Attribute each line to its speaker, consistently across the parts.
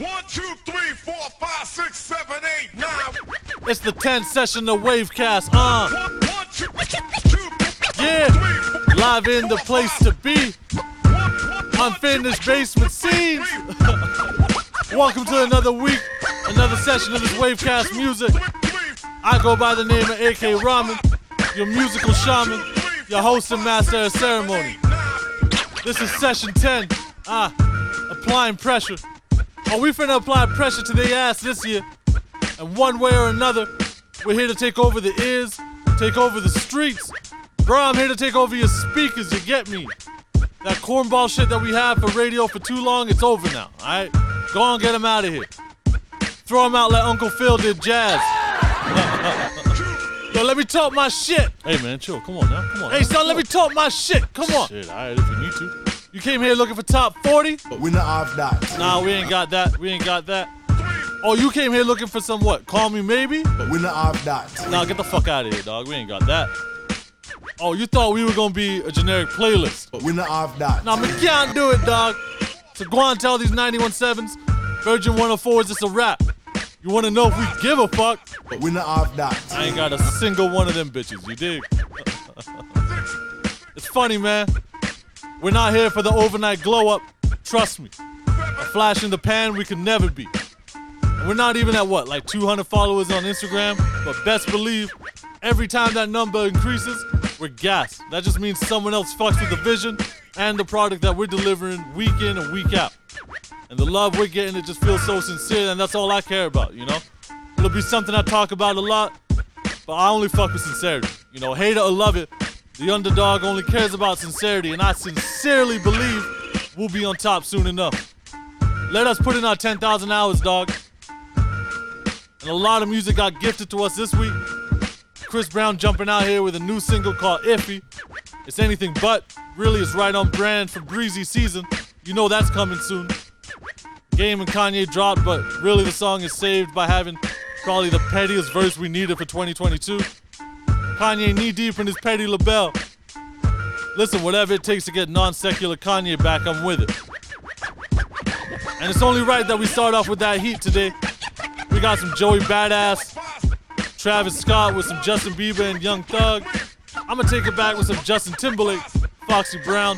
Speaker 1: One, two, three, four, five, six, seven, eight, nine.
Speaker 2: It's the 10th session of Wavecast. Uh,
Speaker 1: One, one, two, two,
Speaker 2: yeah.
Speaker 1: three,
Speaker 2: Live in the place to be. Unfinished basement scenes. Welcome to another week, another session of this Wavecast music. I go by the name of AK Rahman, your musical shaman, your host and master of ceremony. This is session 10. Ah, applying pressure. Oh, we finna apply pressure to their ass this year. And one way or another, we're here to take over the ears, take over the streets. Bro, I'm here to take over your speakers, you get me? That cornball shit that we had for radio for too long, it's over now, alright? Go on, get him out of here. Throw him out like Uncle Phil did jazz. Yo, let me talk my shit. Hey man, chill. Come on now. Come on. Hey son, let me talk my shit. Come on. Shit, alright, if you need to. You came here looking for top 40?
Speaker 3: We're not off that.
Speaker 2: Nah, we ain't got that. We ain't got that. Oh, you came here looking for some what? Call me maybe?
Speaker 3: We're not off that.
Speaker 2: Nah, get the fuck out of here, dog. We ain't got that. Oh, you thought we were gonna be a generic playlist.
Speaker 3: We're not off that.
Speaker 2: Nah, we can't do it, dog. So go on tell these 91.7s, Virgin 104s, it's a rap. You wanna know if we give a fuck?
Speaker 3: We're not off that.
Speaker 2: I ain't got a single one of them bitches, you dig? it's funny, man. We're not here for the overnight glow up. Trust me. A flash in the pan we can never be. And we're not even at what, like 200 followers on Instagram? But best believe, every time that number increases, we're gassed. That just means someone else fucks with the vision and the product that we're delivering week in and week out. And the love we're getting, it just feels so sincere, and that's all I care about, you know? It'll be something I talk about a lot, but I only fuck with sincerity. You know, hate it or love it, the underdog only cares about sincerity, and I sincerely believe we'll be on top soon enough. Let us put in our 10,000 hours, dog. And a lot of music got gifted to us this week. Chris Brown jumping out here with a new single called Iffy. It's anything but. Really, it's right on brand for Breezy season. You know that's coming soon. Game and Kanye dropped, but really the song is saved by having probably the pettiest verse we needed for 2022. Kanye knee deep in his petty label. Listen, whatever it takes to get non secular Kanye back, I'm with it. And it's only right that we start off with that heat today. We got some Joey Badass, Travis Scott with some Justin Bieber and Young Thug. I'm gonna take it back with some Justin Timberlake, Foxy Brown.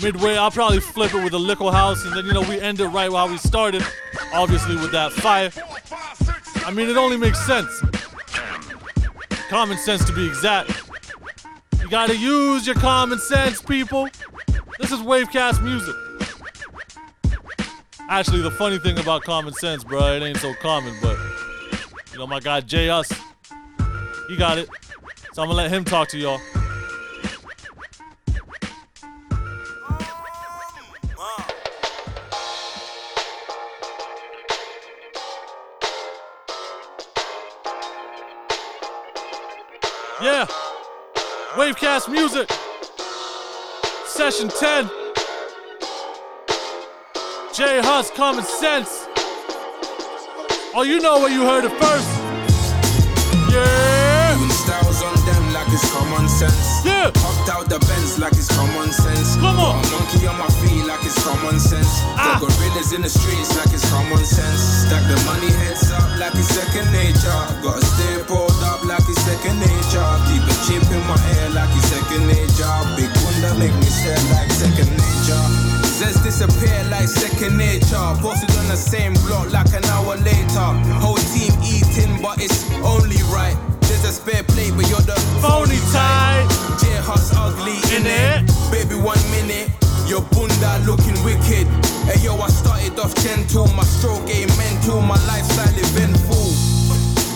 Speaker 2: Midway, I'll probably flip it with a Lickle House, and then you know we end it right while we started, obviously with that fire. I mean, it only makes sense. Common sense to be exact. You gotta use your common sense, people. This is Wavecast music. Actually, the funny thing about common sense, bro, it ain't so common, but you know, my guy Hus, he got it. So I'm gonna let him talk to y'all. Wavecast music. Session 10. J Hus, Common Sense. Oh, you know where you heard it first. Yeah.
Speaker 4: Doing styles on them like it's common sense.
Speaker 2: Yeah.
Speaker 4: Hopped out the Benz like it's common sense.
Speaker 2: Come on.
Speaker 4: Got a monkey on my feet like it's common sense.
Speaker 2: Ah.
Speaker 4: Got gorillas in the streets like it's common sense. Stack the money heads up like it's second nature. Gotta stay pulled up like it's second nature. Keep a chip in my ear like it's second nature. Big wonder make me stare like second nature. Says disappear like second nature. Posted on the same block like an hour later. Whole team eating, but it's only right. There's a spare plate, but you're the
Speaker 2: Phony type.
Speaker 4: J Hus ugly in
Speaker 2: In
Speaker 4: it. Baby, one minute. Your bunda looking wicked. Hey yo, I started off gentle. My stroke game mental. My lifestyle eventful.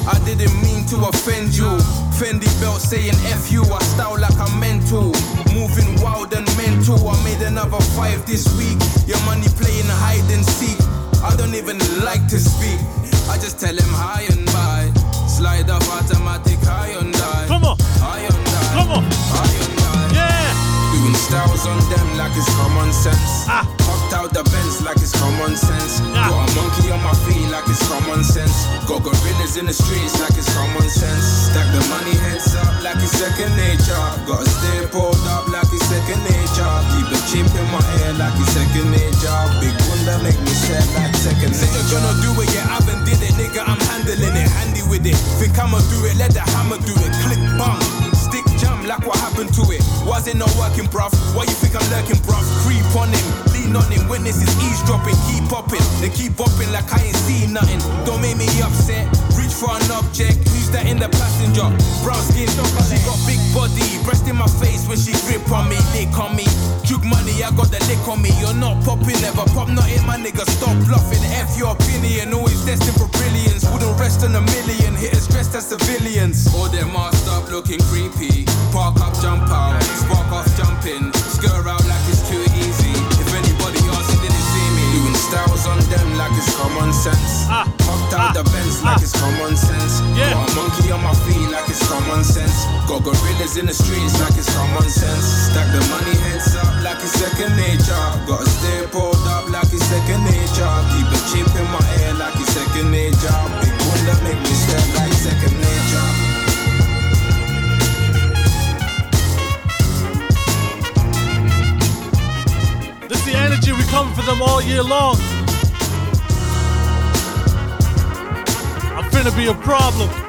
Speaker 4: I didn't mean to offend you. Fendi belt saying F you. I style like I'm mental. Moving wild and mental. I made another five this week. Your money playing hide and seek. I don't even like to speak. I just tell him hi and bye. Slide off automatic high and die.
Speaker 2: Come on.
Speaker 4: High and die.
Speaker 2: Come on.
Speaker 4: High and die. Doing styles on them like it's common sense.
Speaker 2: Ah.
Speaker 4: Hopped out the Benz like it's common sense.
Speaker 2: Yeah.
Speaker 4: Got a monkey on my feet like it's common sense. Got gorillas in the streets like it's common sense. Stack the money heads up like it's second nature. Gotta stay pulled up like it's second nature. Keep the chip in my ear like it's second nature. Big wonder make me sad like second. Say you're gonna do it, yeah, I haven't did it, nigga. I'm handling it, handy with it. Think I'ma do it, let the hammer do it. Click bang, like what happened to it? Was it not working, bruv? Why you think I'm lurking, bruv? Creep on him, lean on him. Witnesses eavesdropping, keep popping. They keep bopping like I ain't seen nothing. Don't make me upset. Reach for an object. Who's that in the passenger? Brown skin, she got big body. Breast in my face when she grip on me, lick on me. Jug money, I got the lick on me. You're not popping, never pop nothing, my nigga. Stop bluffing. F your opinion, always destined for brilliance. Wouldn't rest on a million. Hitters dressed as civilians. All them masked up looking Got gorillas in the streets like it's common sense. Stack the money heads up like it's second nature. Gotta stay pulled up like it's second nature. Keep it cheap in my ear like it's second nature. Big one that make me step like second nature.
Speaker 2: This is the energy we coming for them all year long. I'm finna be a problem.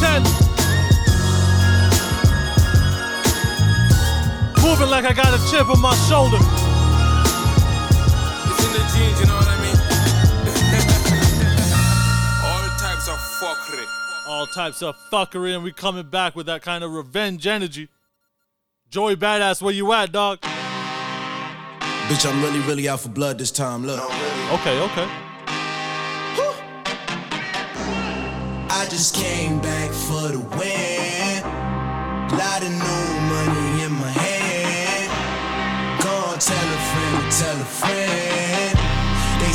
Speaker 2: 10. Moving like I got a chip on my shoulder.
Speaker 4: It's in the genes, you know what I mean? All types of fuckery.
Speaker 2: all types of fuckery, and we coming back with that kind of revenge energy. Joey Badass, where you at, dog?
Speaker 5: Bitch, I'm really, really out for blood this time. Look.
Speaker 2: Okay, okay.
Speaker 5: I just came back for the win. Lot of new money in my hand. Go on, tell a friend, tell a friend.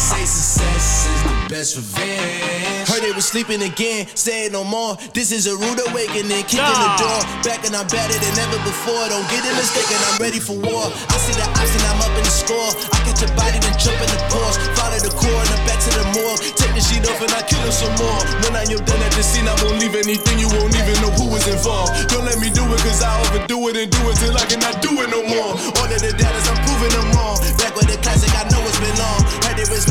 Speaker 5: Say success is the best revenge. Heard they was sleeping again, say it no more. This is a rude awakening, kicking the door. Back and I'm better than ever before. Don't get it mistaken, I'm ready for war. I see the option, I'm up in the score. I get your body, then jump in the course. Follow the core and then back to the morgue. Take the sheet off and I kill him some more. When I am done at the scene, I won't leave anything. You won't even know who was involved. Don't let me do it, cause I overdo it and do it till I cannot do it no more. All of the doubters, I'm proving them wrong. Back with the classic, I know it's been long.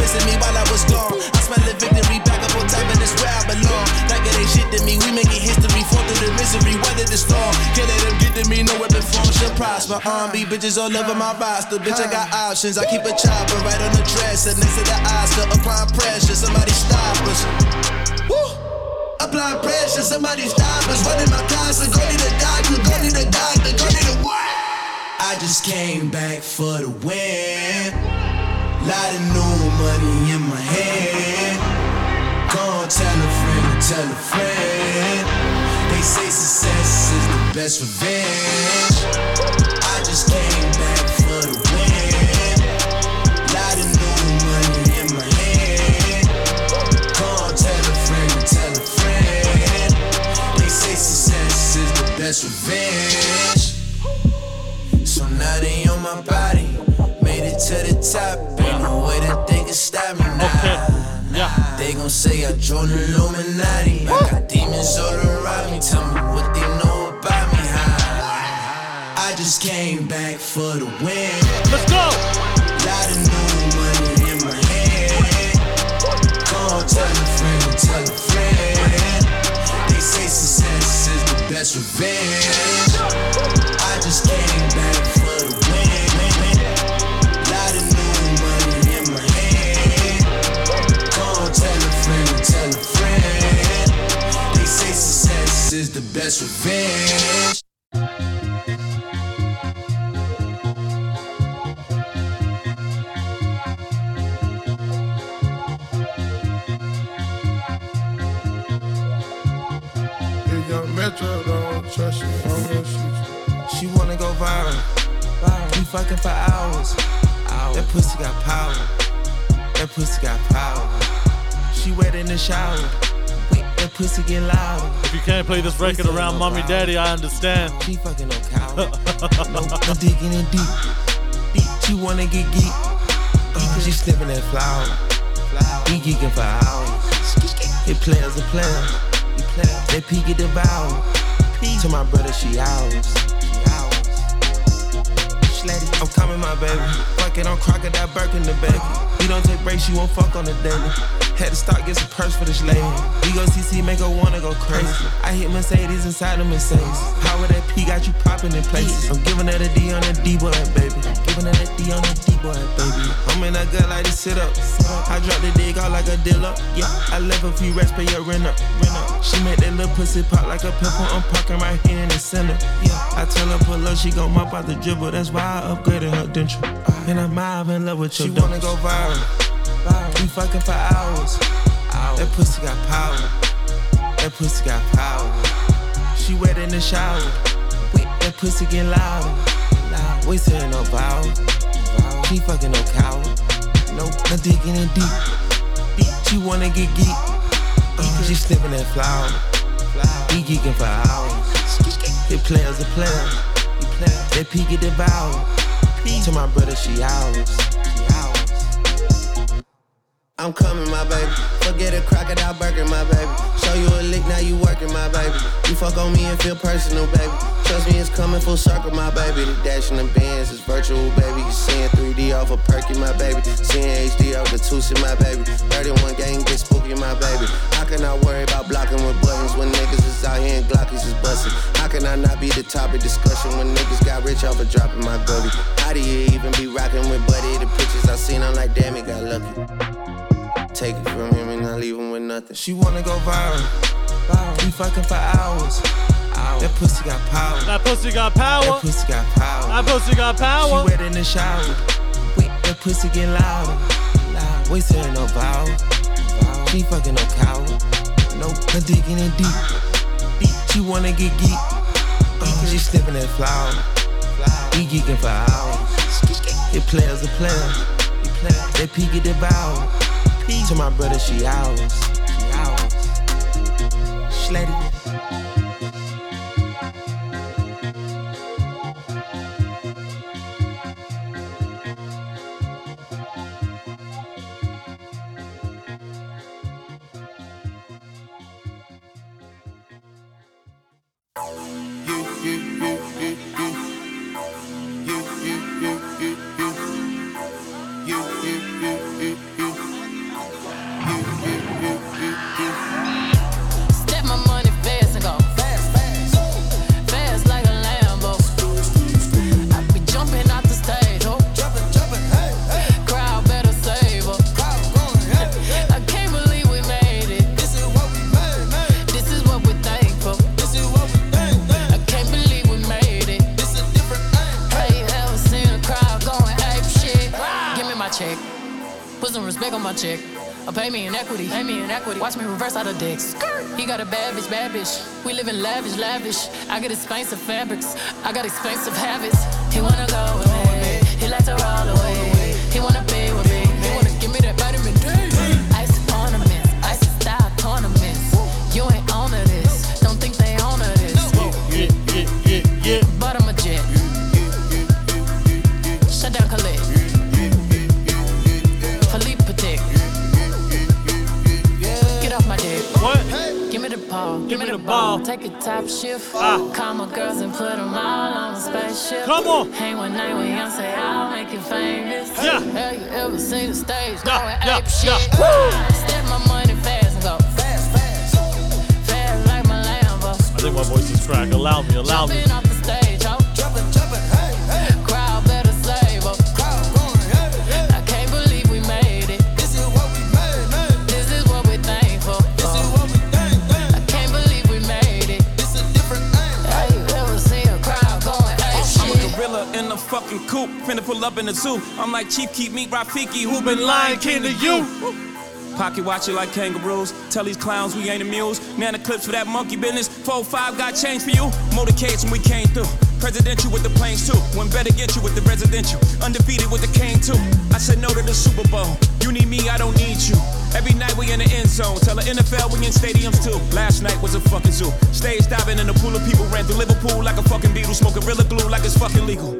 Speaker 5: Missing me while I was gone. I smell the victory back up on top, and it's where I belong. Like it ain't shit to me, we making history. Fall through the misery, weather the storm. Can't let them get to me, no weapon form shall prosper. Uh, R&B bitches all over my roster. Bitch, I got options. I keep a chopper right on the dresser next to the Oscar. Applying pressure, somebody stop us. Woo! Pressure, somebody stop us. Running my closet, go to the doctor, go to the doctor, go to the what? I just came back for the win. Lot of new money in my hand. Go on, tell a friend, tell a friend. They say success is the best revenge. I just came back for the win. Lot of new money in my hand. Go on, tell a friend, tell a friend. They say success is the best revenge. To the top. Ain't no way that they can stop me now.
Speaker 2: Okay. Yeah.
Speaker 5: They gon' say I joined the Illuminati. I got demons all around me. Tell me what they know about me. Huh? I just came back for the win.
Speaker 2: Let's go.
Speaker 5: Lot of new money in my hand. Go tell a friend, tell a friend. They say success is the best revenge. Best revenge.
Speaker 1: Metro don't trust you, I'm gonna shoot you.
Speaker 6: She wanna go viral. We fucking for hours. That pussy got power. That pussy got power. She wet in the shower. That pussy get loud.
Speaker 2: If you can't play this record around mommy daddy, I understand.
Speaker 6: She fucking no cow. no, no digging in deep. Deep. She wanna get geek. Uh, she sniffing that flower. We geeking for hours. Hit players a player. They peek it devour. To my brother, she ours. I'm coming, my baby. Fuck it, I'm crocodile Birkin the baby. We don't take breaks, you won't fuck on the daily. Had to start get some purse for this lady. We go CC, make her wanna go crazy. I hit Mercedes inside the Mercedes. Power that P got you popping in places. I'm giving her a D on that D boy, baby. Giving her that D on that D boy, baby. I'm in that gut like to sit up. I drop the dig out like a dealer. Yeah, I left a few rest, pay your rent up. Rent up. She make that little pussy pop like a pimple. I'm parking right here in the center. Yeah, I tell her pull up, she gon' mop out the dribble. That's why I upgraded her denture. And I'm in love with your She wanna go viral. We fucking for hours. That pussy got power. That pussy got power. She wet in the shower. Wait, that pussy get louder. Loud. We saying no vow. She fucking no cow. Nope, no digging in deep. Deep. She wanna get geek. Uh, she sniffing that flower. We geeking for hours. Hit players a player. They peek it devour. To my brother, she ours. I'm coming, my baby. Forget a crocodile Birkin, my baby. Show you a lick, now you working, my baby. You fuck on me and feel personal, baby. Trust me, it's coming full circle, my baby. The dash in the bands is virtual, baby. You seeing 3D off a of perky, my baby. Seeing HD off the Tusi, my baby. 31 gang get spooky, my baby. How can I worry about blocking with buttons when niggas is out here and Glockies is busting? How can I not be the topic discussion when niggas got rich off of dropping my gully? How do you even be rocking with Buddy? The pictures I seen, I'm like, damn, it got lucky. Take it from him and not leave him with nothing. She wanna go viral. We fucking for hours. That pussy got power.
Speaker 2: That pussy got power.
Speaker 6: That pussy got power.
Speaker 2: That pussy got power.
Speaker 6: She wet in the shower. Wait, that pussy get louder. Loud. We saying no vow. She fucking no cow. Nope, her digging in deep. Deep. She wanna get geek. Uh, she sniffing that flower. We geeking for hours. It players a player. They peek at the bow. To my brother, she ours. She ours. Sleddy.
Speaker 7: Lavish, lavish. I got expensive fabrics. I got expensive habits. He wanna go with me. He like to roll away. He wanna be with me. He wanna give me that vitamin D. Ice ornaments, ice style tournaments. You ain't on to this. Don't think they own to this.
Speaker 2: Yeah, yeah, yeah, yeah.
Speaker 7: But I'm a jet. Shut down Khalid. Philippe Patek. Get off my dick.
Speaker 2: What?
Speaker 7: Give me the ball.
Speaker 2: Give me the ball.
Speaker 7: Take a top shift.
Speaker 2: Ah.
Speaker 7: Call my girls and put them all on a spaceship.
Speaker 2: Come on.
Speaker 7: Hang one night with Beyonce, I'll make you famous.
Speaker 2: Yeah.
Speaker 7: Have you ever seen the stage
Speaker 2: Yeah,
Speaker 7: going
Speaker 2: yeah,
Speaker 7: ape shit?
Speaker 2: yeah.
Speaker 7: Step my money fast and go fast, fast. Fast like my Lambo.
Speaker 2: I think my voice is cracked. Allow me, allow.
Speaker 7: Jumping off
Speaker 8: coop, finna pull up in the zoo. I'm like Chief, keep me Rafiki, who been lying king to you. Pocket watch it like kangaroos. Tell these clowns we ain't amused. Nana clips for that monkey business. 4-5 got change for you. Motorcades when we came through. Presidential with the planes too. When better get you with the residential. Undefeated with the cane too. I said no to the Super Bowl. You need me, I don't need you. Every night we in the end zone. Tell the NFL we in stadiums too. Last night was a fucking zoo. Stage diving in a pool of people. Ran through Liverpool like a fucking Beatle. Smoking Gorilla Glue like it's fucking legal.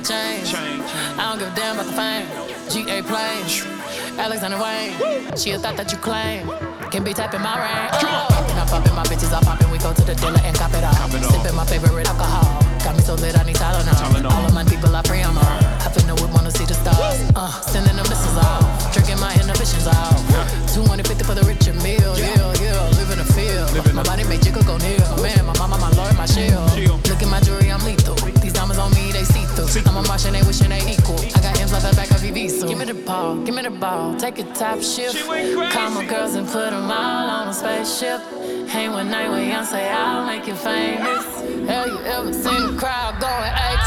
Speaker 9: 35 chains. I don't give a damn about the fame. GA planes, Alexander Wang. She a thought that you claim. Can be tapping my ring. Oh. And I'm popping my bitches, I poppin'. We go to the dealer and cop it all. Sippin' my favorite alcohol. Got me so lit, I need Tylenol.
Speaker 7: Tylenol.
Speaker 9: All of my people, I pray I'm on. I finna whip, wanna see the stars. Uh, sending the missiles off. Drinking my inhibitions off. 250 for the richer meal. Yeah, yeah, living the field. My body make jiggle go near. My man, my mama, my lord, my shield. Look at my jewelry, I'm lethal. These diamonds on me, they see. I'm a Martian, they wishing they equal. I got M's like the back of EV, Give me the ball, give me the ball. Take a top shift.
Speaker 7: She went crazy.
Speaker 9: Call my girls and put them all on a spaceship. Hang one night with Beyonce, I'll make you famous. Have you ever seen a crowd going ape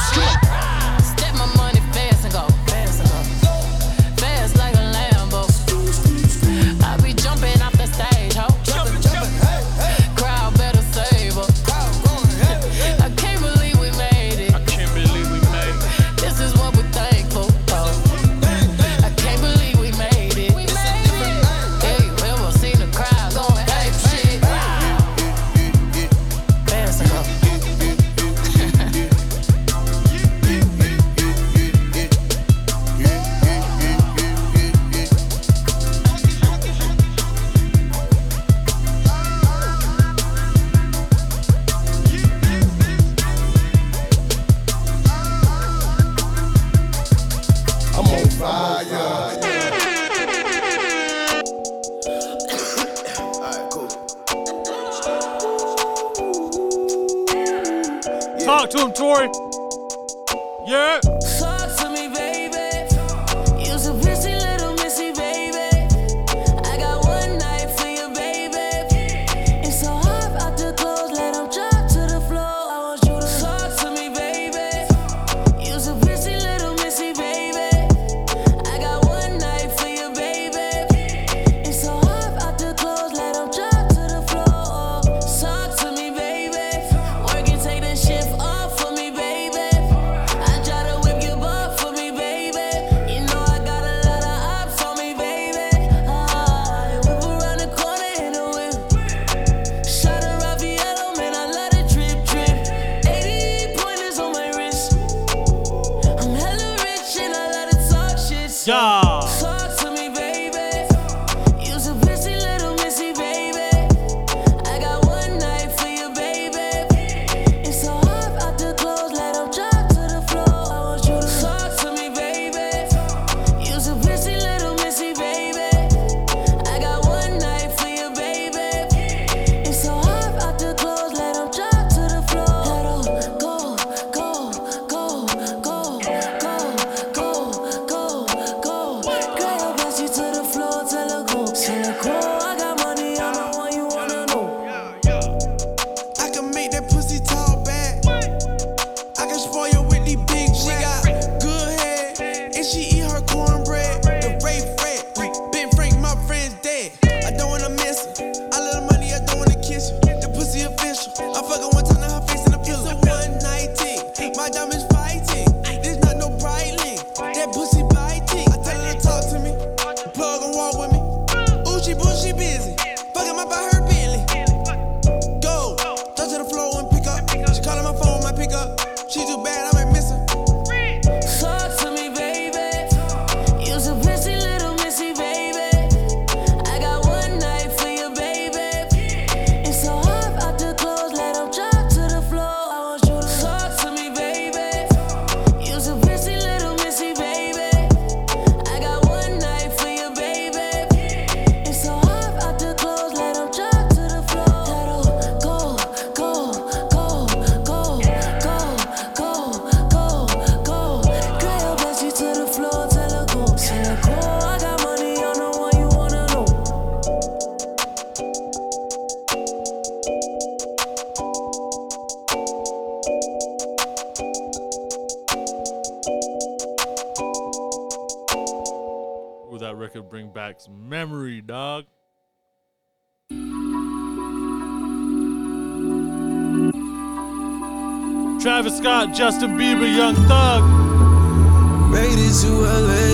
Speaker 10: Travis Scott, Justin Bieber, Young Thug.
Speaker 11: Made it to LA,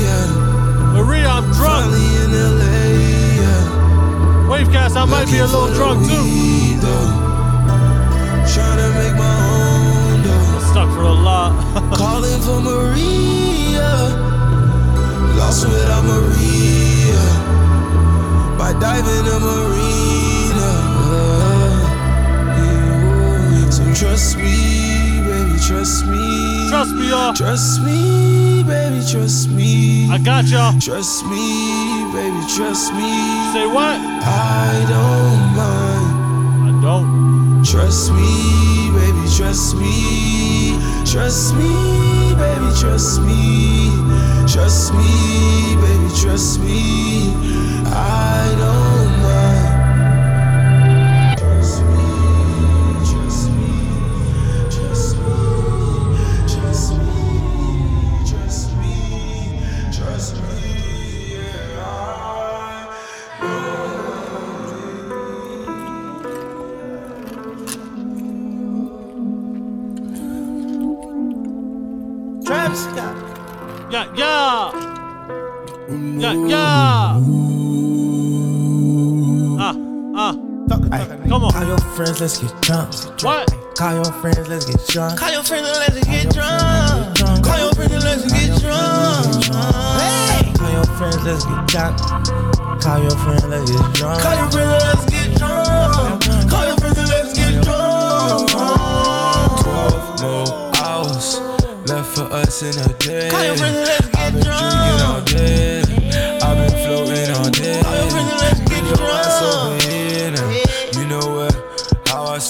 Speaker 11: yeah.
Speaker 10: Maria, I'm drunk.
Speaker 11: Finally in LA, yeah.
Speaker 10: Wavecast, I might be a little drunk too.
Speaker 11: Trying to make my own though.
Speaker 10: Stuck for a lot.
Speaker 11: Calling for Maria. Lost without Maria. By diving in Marina. Trust me, baby, trust me.
Speaker 10: Trust me, y'all.
Speaker 11: Trust me, baby, trust me.
Speaker 10: I got y'all.
Speaker 11: Trust me, baby, trust me.
Speaker 10: Say what?
Speaker 11: I don't mind.
Speaker 10: I don't.
Speaker 11: Trust me, baby, trust me. Trust me, baby, trust me. Trust me, baby, trust me. I don't Yeah,
Speaker 10: yeah. Ah, ah. Come on.
Speaker 12: Call your friends, let's get drunk.
Speaker 10: What?
Speaker 12: Call your friends, let's get drunk.
Speaker 13: Call your friends let's get drunk. Call your friends let's get drunk. Hey.
Speaker 12: Call your friends, let's get drunk. Call your friends, let's get drunk.
Speaker 13: Call your friends let's get drunk. Call your friends let's get drunk.
Speaker 11: 12 more hours left for us in a day.
Speaker 13: Call your friends let's get
Speaker 11: been drinking all
Speaker 13: drunk.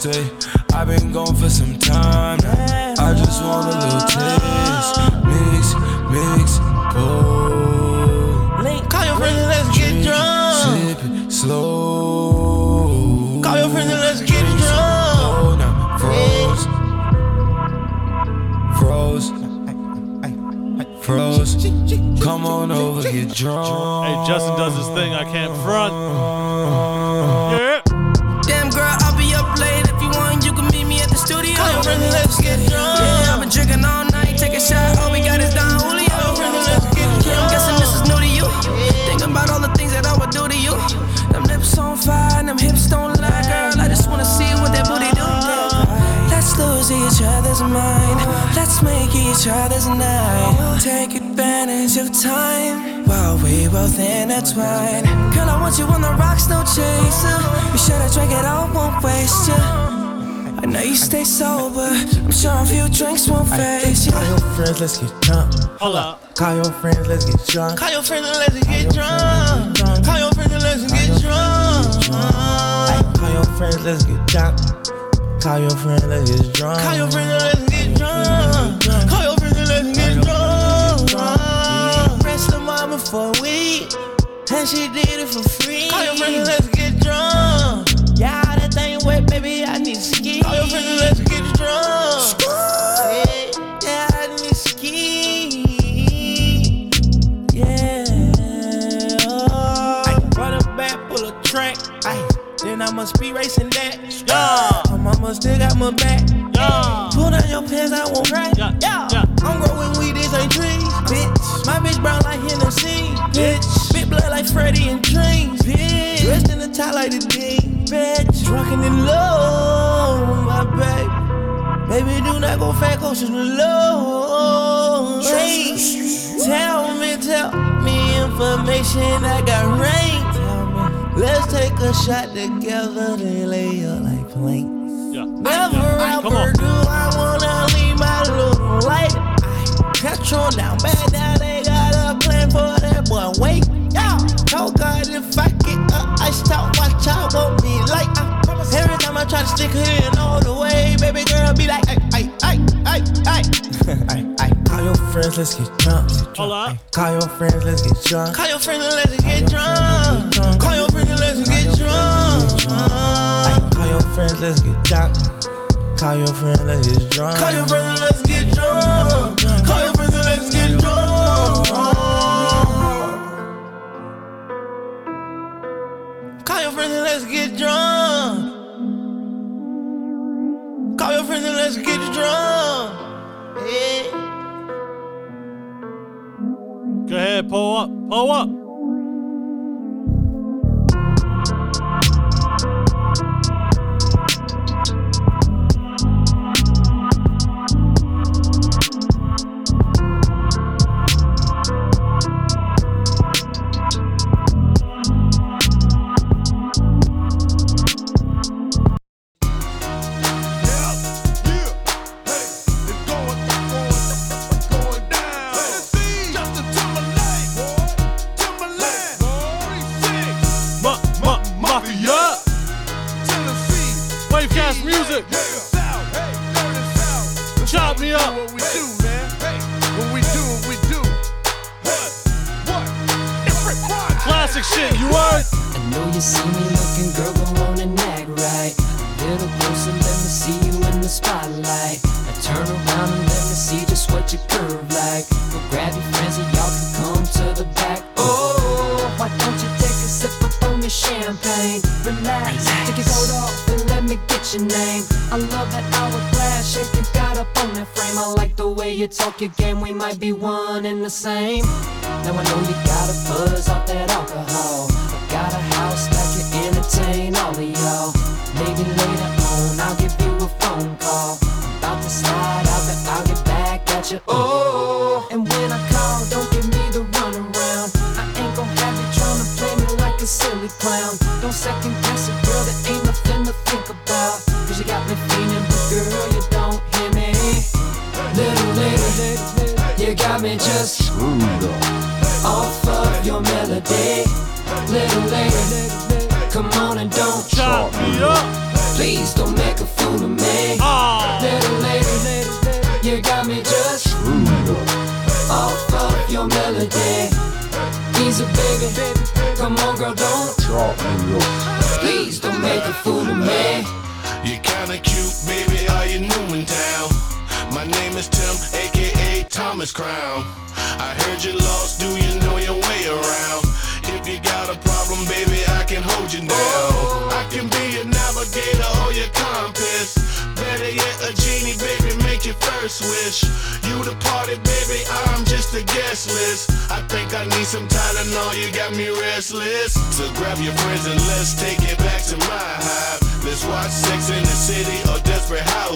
Speaker 11: How I stay. I've been gone for some time now. I just want a little taste. Mix, mix, pour.
Speaker 13: Call your friends and let's get drunk.
Speaker 11: Sip it slow.
Speaker 13: Call your friends and let's get drunk.
Speaker 11: Oh, now froze. Froze. Froze. Come on over, get drunk.
Speaker 10: Hey, Justin does his thing. I can't front.
Speaker 13: Each other's night. Take advantage of time while we both intertwine. Girl, I want you on the rocks, no chaser. Be sure to drink it all, won't waste you. I know you stay sober. I'm sure a few drinks won't phase you.
Speaker 12: Call your friends, let's get drunk.
Speaker 10: Hold up.
Speaker 12: Call your friends, let's get drunk.
Speaker 13: Call your friends let's get drunk. Call your friends let's get drunk.
Speaker 12: Call your friends, let's get drunk. Call your friends, let's get drunk.
Speaker 13: Call your friends let's get drunk. And she did it for free. Call your friends let's get drunk. Yeah, that thing wet, baby. I need ski. Call your friends let's get drunk. Yeah, yeah, I need ski. Yeah. I run a back, pull a track. Ay, then I must be racing that.
Speaker 10: Yeah.
Speaker 13: My mama still got my back.
Speaker 10: Yeah.
Speaker 13: Pull down your pants, I won't cry.
Speaker 10: Yeah,
Speaker 13: yeah.
Speaker 10: yeah.
Speaker 13: I'm growing weed, this ain't trees, bitch. My bitch brown like Hennessy, bitch. Blood like Freddie and Dreams, bitch. Dressed in the top like the Dean, bitch. Drunken in love, my baby. Baby, do not go fat, go the low. Hey, tell me, tell me information I got rain. Let's take a shot together, then lay up like planks.
Speaker 10: Yeah.
Speaker 13: Never
Speaker 10: Yeah.
Speaker 13: Ever do I wanna leave my little light. Control down, bad now they got a plan for that boy. Wait, yeah. Oh God, if I get up, uh, I stop, watch out, won't be like. I promise. Every time I try to stick her in all the way, baby girl be like, ay, ay, ay, ay, ay.
Speaker 12: Ay, ay. Call your friends, let's get drunk.
Speaker 10: Hold up.
Speaker 12: Call your friends, let's get drunk.
Speaker 13: Call your friends let's get drunk. Call your friends let's get drunk.
Speaker 12: Call your friends, let's get drunk. Call your friends, let's get drunk.
Speaker 13: Call your friends let's your friends and let's get drunk. Call your friends and let's get drunk. Yeah.
Speaker 14: Go ahead, pull up, pull up.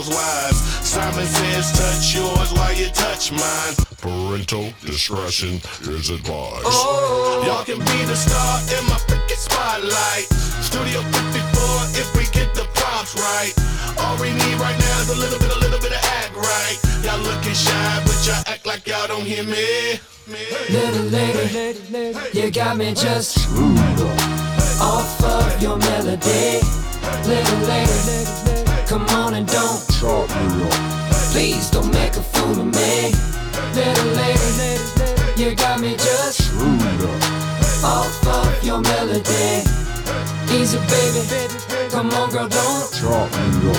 Speaker 15: Desperate Housewives. Simon says, touch yours while you touch mine. Parental discretion is advised. Oh. Y'all can be the star in my freaking spotlight. Studio 54 if we get the props right. All we need right now is a little bit, a little bit of act right. Y'all looking shy, but y'all act like y'all don't hear me.
Speaker 16: Little lady, you got me just up off of your melody. Little lady, come on and don't chop me up. Please don't make a fool of me. Little lady, you got me just screwed up off of your melody. Easy, baby, come on, girl, don't chop me up.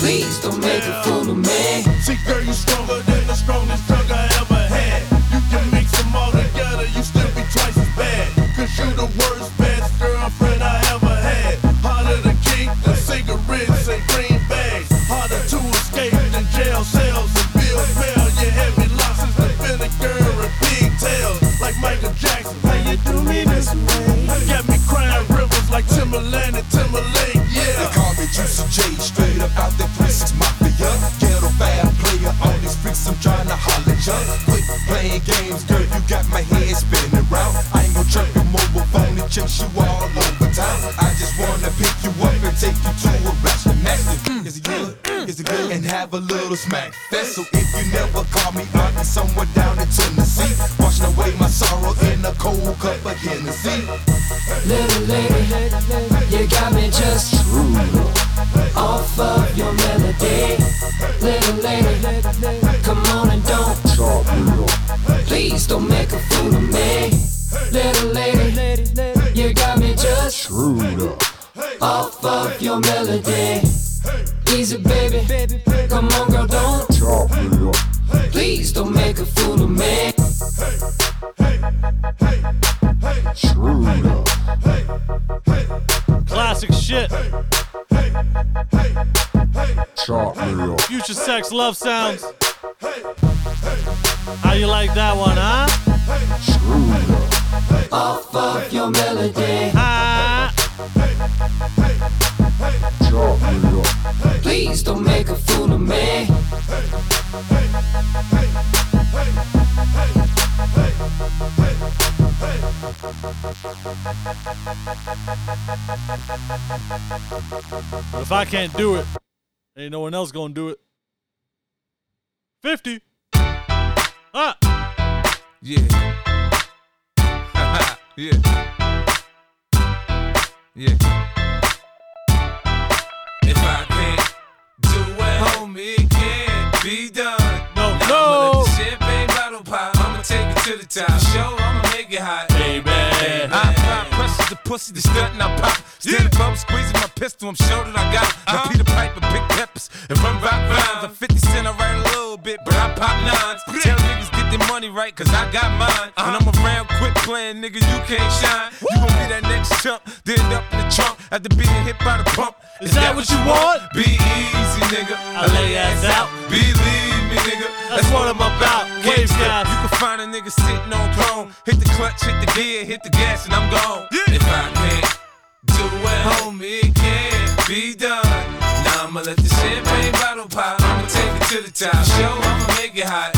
Speaker 16: Please don't make a fool of me.
Speaker 1: See, girl, you stronger than the strongest drug I ever had. You can mix them all together, you still be twice as bad. Cause you the worst, best this way? Got me crying rivers like Timbaland and Timberlake, yeah.
Speaker 4: They call me Juicy J, straight up out 36 Mafia. Ghetto bad player, all these freaks I'm trying to holler ya. Quit playing games, girl, you got my head spinning around. I ain't gon' trap your mobile phone and chase you all over town. I just wanna pick you up and take you to a restaurant. Mm. Is it good? Is it good? Mm. And have a little smack fest. So if you never call me, I'll be somewhere down in Tennessee. Washing away my sorrow in a cold cup of Hennessy.
Speaker 16: Little lady, you got me just screwed up off of your melody. Little lady, come on and don't Please don't make a fool of me. Little lady, you got me just screwed up off of your melody. Easy, baby, come on, girl, don't chalk me up. Please don't make a fool of me.
Speaker 14: Classic shit. Hey, hey, hey, hey. Future sex love sounds. Hey, hey. How you like that one, huh? Off of your melody. Hey, hey, hey, short halo, hey Please don't make a fool of me.
Speaker 2: But if I can't do it, ain't no one else gonna do it. 50. Ah.
Speaker 17: Yeah. yeah. Yeah. If I can't do it, homie, it can't be done.
Speaker 2: No,
Speaker 17: Now
Speaker 2: no.
Speaker 17: I'ma let the champagne bottle pop. I'ma take it to the top. Show, I'ma make it hot.
Speaker 2: Baby.
Speaker 17: I apply pressure to pussy, the stunt and I pop. Stand above, squeezing my pistol, I'm sure that I got it. Now Peter Piper, pick peppers, and run rock rhymes. I'm 50 cent, I write a little bit, but I pop nines. Tell niggas get their money right, cause I got mine. Uh-huh. When I'm around, quit playing, nigga, you can't shine. You gon' be that next chump, then up in the trunk after being hit by the pump.
Speaker 2: Is that what you want?
Speaker 17: Be easy, nigga.
Speaker 2: I lay ass out.
Speaker 17: Believe me, nigga.
Speaker 2: That's what I'm about. Wave
Speaker 17: Gangsta,
Speaker 2: guys.
Speaker 17: You can find a nigga sitting on throne. Hit the clutch, hit the gear, hit the gas, and I'm gone. If I can't do it, homie, it can't be done. Now I'ma let the champagne bottle pop. I'ma take it to the top. Show, I'ma make it hot,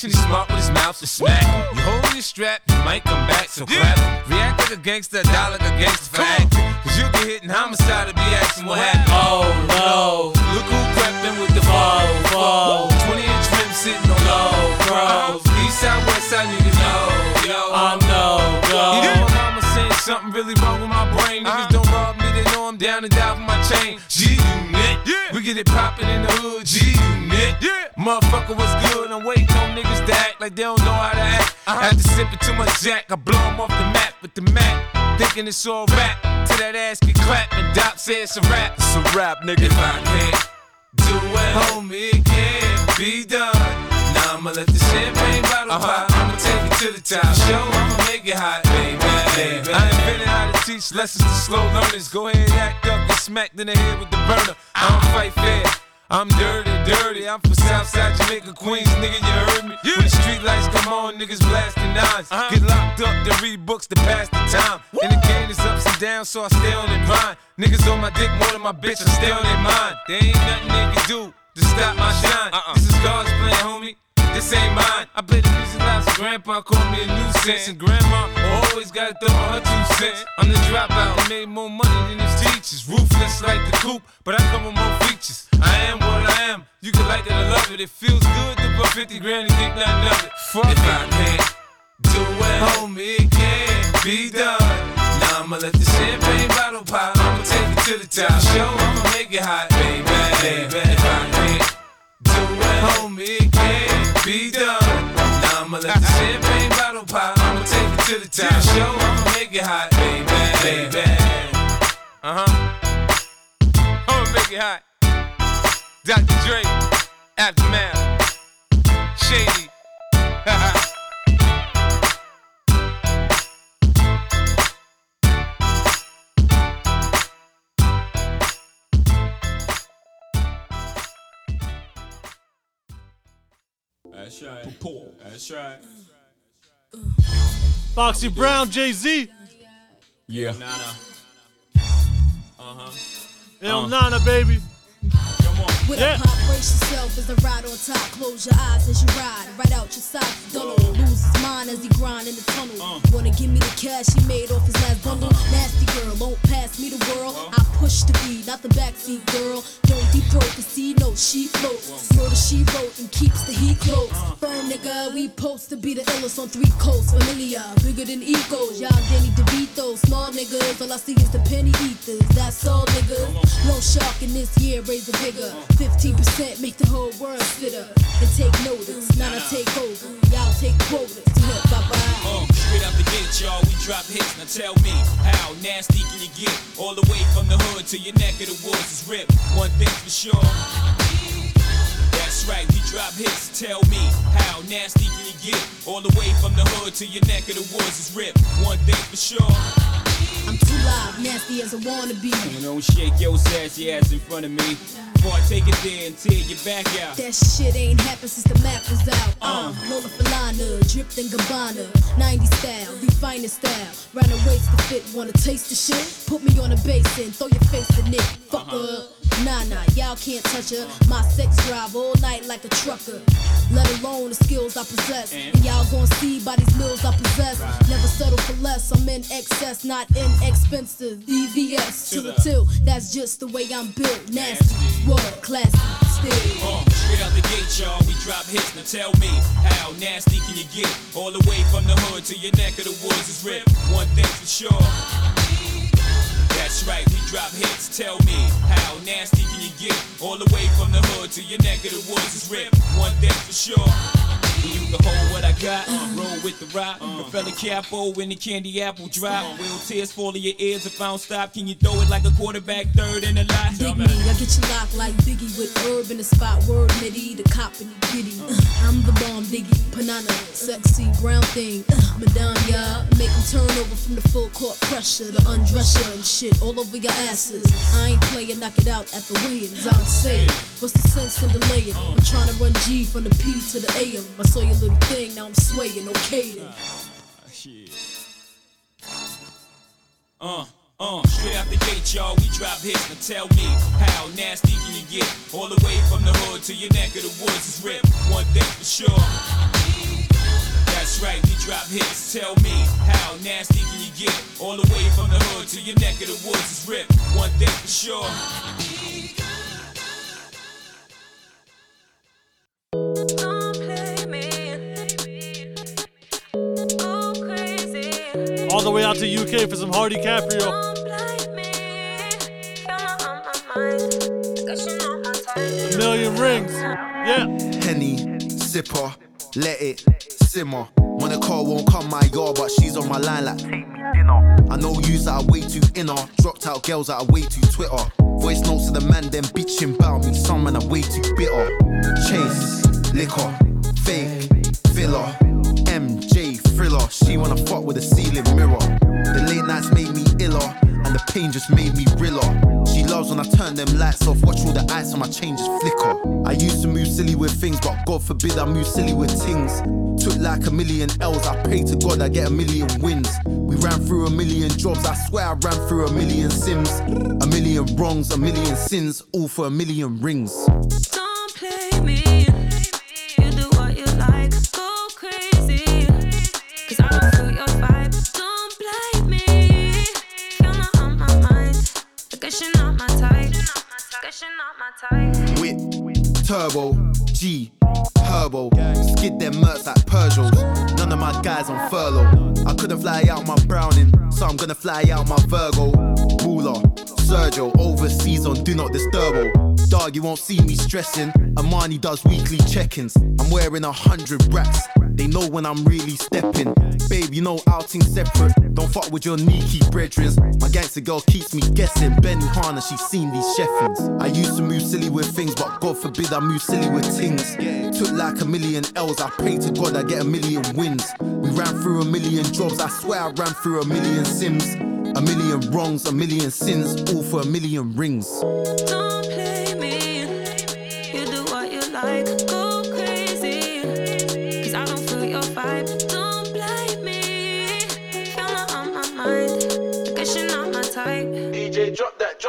Speaker 17: action. He's smart with his mouth to smack. You hold your strap, you might come back, so clap. React like a gangster, die like a gangster for acting. Cause you get hit in homicide to be asking what happened.
Speaker 2: Oh no.
Speaker 17: Look who crept in with the fall, fall. 20 inch rim sitting on low, bro. Uh-huh. East side, west side, niggas know, yo.
Speaker 2: I'm no go.
Speaker 17: You know my mama saying something really wrong with my brain. Niggas uh-huh. don't rob me, they know I'm down and die for my chain. G unit, we get it poppin' in the hood. G unit, Yeah. motherfucker was good. I'm waiting on niggas to act like they don't know how to act. Uh-huh. After sipping too much Jack, I blow 'em off the map with the Mac. Thinking it's all rap, till that ass get clapped and Doc say it's a rap. It's a rap, nigga. If I can't do it, homie, it can't be done. I'ma let the champagne bottle pop. I'ma take it to the top. Show, I'ma make it hot, baby. baby. I invented how to teach lessons to slow learners. Go ahead, act up, get smacked in the head with the burner. I don't fight fair. I'm dirty, dirty. I'm from Southside Jamaica, Queens, nigga. You heard me? When the street lights come on, niggas blasting nines. Uh-huh. Get locked up, then read books to pass the time. And the game is ups and downs, so I stay on their grind. Niggas on my dick more than my bitch, I stay on their mind. There ain't nothing they can do to stop my shine. Uh-uh. This is God's plan, homie. This ain't mine. I play the music loud, so grandpa called me a nuisance. And grandma always gotta throw her two cents. I'm the dropout that made more money than his teachers. Ruthless like the coop, but I come with more features. I am what I am. You can like it or love it. It feels good to put 50 grand and think nothing of it. Fuck if I can't do it, homie, it can't be done. Now I'ma let the champagne bottle pop. I'ma take it to the top. Show, I'ma make it hot, baby, baby. If I can't do it, homie, it can't be done. Now I'ma let the champagne bottle pop. I'ma take it to the top. To Show, I'ma make it hot, baby, baby. Uh huh. I'ma make it hot. Dr. Dre, Aftermath, Shady.
Speaker 8: That's right. That's right.
Speaker 2: Foxy Brown, Jay Z.
Speaker 8: Yeah. Nana. Uh huh.
Speaker 2: Ill Na Na, baby.
Speaker 18: With
Speaker 2: Yeah.
Speaker 18: a pop, brace yourself as I ride on top. Close your eyes as you ride, right out your side. Don't lose his mind as he grind in the tunnel. Uh. Wanna give me the cash he made off his last bundle? Uh-huh. Nasty girl, won't pass me the world. Uh-huh. I push the beat, not the backseat girl. Don't deep throat the sea, no, she floats. Murder she wrote and keeps the heat close. Uh-huh. Firm nigga, we post to be the illest on three coasts. Familiar, bigger than egos. Y'all Danny DeVito, small niggas. All I see is the penny ethers. That's all niggas. Low shark in this year, raise a bigger. 15% make the whole world spitter. And take notice, not I take over. Y'all take quotas to hip hop.
Speaker 8: Uh, straight out the gate, y'all, we drop hits. Now tell me, how nasty can you get? All the way from the hood to your neck of the woods is ripped. One thing for sure. That's right, we drop hits. Tell me, how nasty can you get? All the way from the hood to your neck of the woods is ripped. One thing for sure.
Speaker 18: I'm too live, nasty as I wanna be.
Speaker 8: Don't shake your sassy ass in front of me. I take it there and tear your back out.
Speaker 18: That shit ain't happened since the map was out. Uh, Lola Falana, dripped in Gabbana, 90 style, the finest style. Round the waist to fit, wanna taste the shit? Put me on a basin, throw your face in it. Fuck her. Nah, nah, y'all can't touch her. My sex drive all night like a trucker. Let alone the skills I possess. And y'all gon' see by these mills I possess. Never settle for less. I'm in excess, not inexpensive. EVS to the till. That's just the way I'm built. Nasty, world class, still.
Speaker 8: Uh, straight out the gate, y'all, we drop hits. Now tell me, how nasty can you get? All the way from the hood to your neck of the woods is ripped. One thing for sure. That's right, we drop hits. Tell me, how nasty can you get? All the way from the hood to your neck of the woods is ripped. One thing for sure. You can hold what I got, roll with the rock. The fella capo when the candy apple drop. Will tears fall in your ears if I don't stop? Can you throw it like a quarterback third in a lot?
Speaker 18: Dig me, I get you locked like Biggie with herb in the spot. Word nitty, the cop and the giddy. I'm the bomb diggy, banana, sexy brown thing. Uh, Madame, yeah, make 'em turn over from the full court pressure, the undress you and shit all over your asses. I ain't playing, knock it out at the weigh-ins. I'm saying, what's the sense in delaying? I'm trying to run G from the P to the AM. I saw your little thing, now I'm swaying, okay then.
Speaker 8: Shit. Uh, uh, straight out the gate, y'all, we drop hits. Now tell me, how nasty can you get? All the way from the hood to your neck of the woods is ripped. One thing for sure. That's right, we drop hits. Tell me, how nasty can you get? All the way from the hood to your neck of the woods is ripped. One thing for sure.
Speaker 2: All the way out to UK for some Hardy Caprio. A million rings. Yeah.
Speaker 19: Henny, sipper, let it simmer. When a car won't come my yard, but she's on my line like dinner. I know yous that are way too inner, dropped out girls that are way too Twitter. Voice notes to the man, then bitching about me. Some man are way too bitter. Chase, liquor, fake, filler, MJ thriller. She wanna fuck with a ceiling mirror. The late nights made me iller, and the pain just made me realer. She loves when I turn them lights off, watch all the ice on my chain just flicker. I used to move silly with things, but God forbid I move silly with things. Took like a million L's, I pray to God I get a million wins. We ran through a million jobs, I swear I ran through a million sims. A million wrongs, a million sins, all for a million rings.
Speaker 7: Don't play me.
Speaker 19: Whip, turbo, G, herbo. Skid them mercs like Peugeots. None of my guys on furlough. I couldn't fly out my Browning, so I'm gonna fly out my Virgo. Ruler, Sergio, overseas on Do Not Disturbo. Dog, you won't see me stressing. Armani does weekly check-ins. I'm wearing a hundred racks. They know when I'm really stepping. Babe, you know outing separate. Don't fuck with your sneaky brethren. My gangster girl keeps me guessing. Benihana, she's seen these cheffins. I used to move silly with things, but God forbid I move silly with things. Took like a million L's, I pray to God I get a million wins. We ran through a million jobs, I swear I ran through a million sims. A million wrongs, a million sins, all for a million rings.
Speaker 7: Don't play
Speaker 20: DJ, drop that,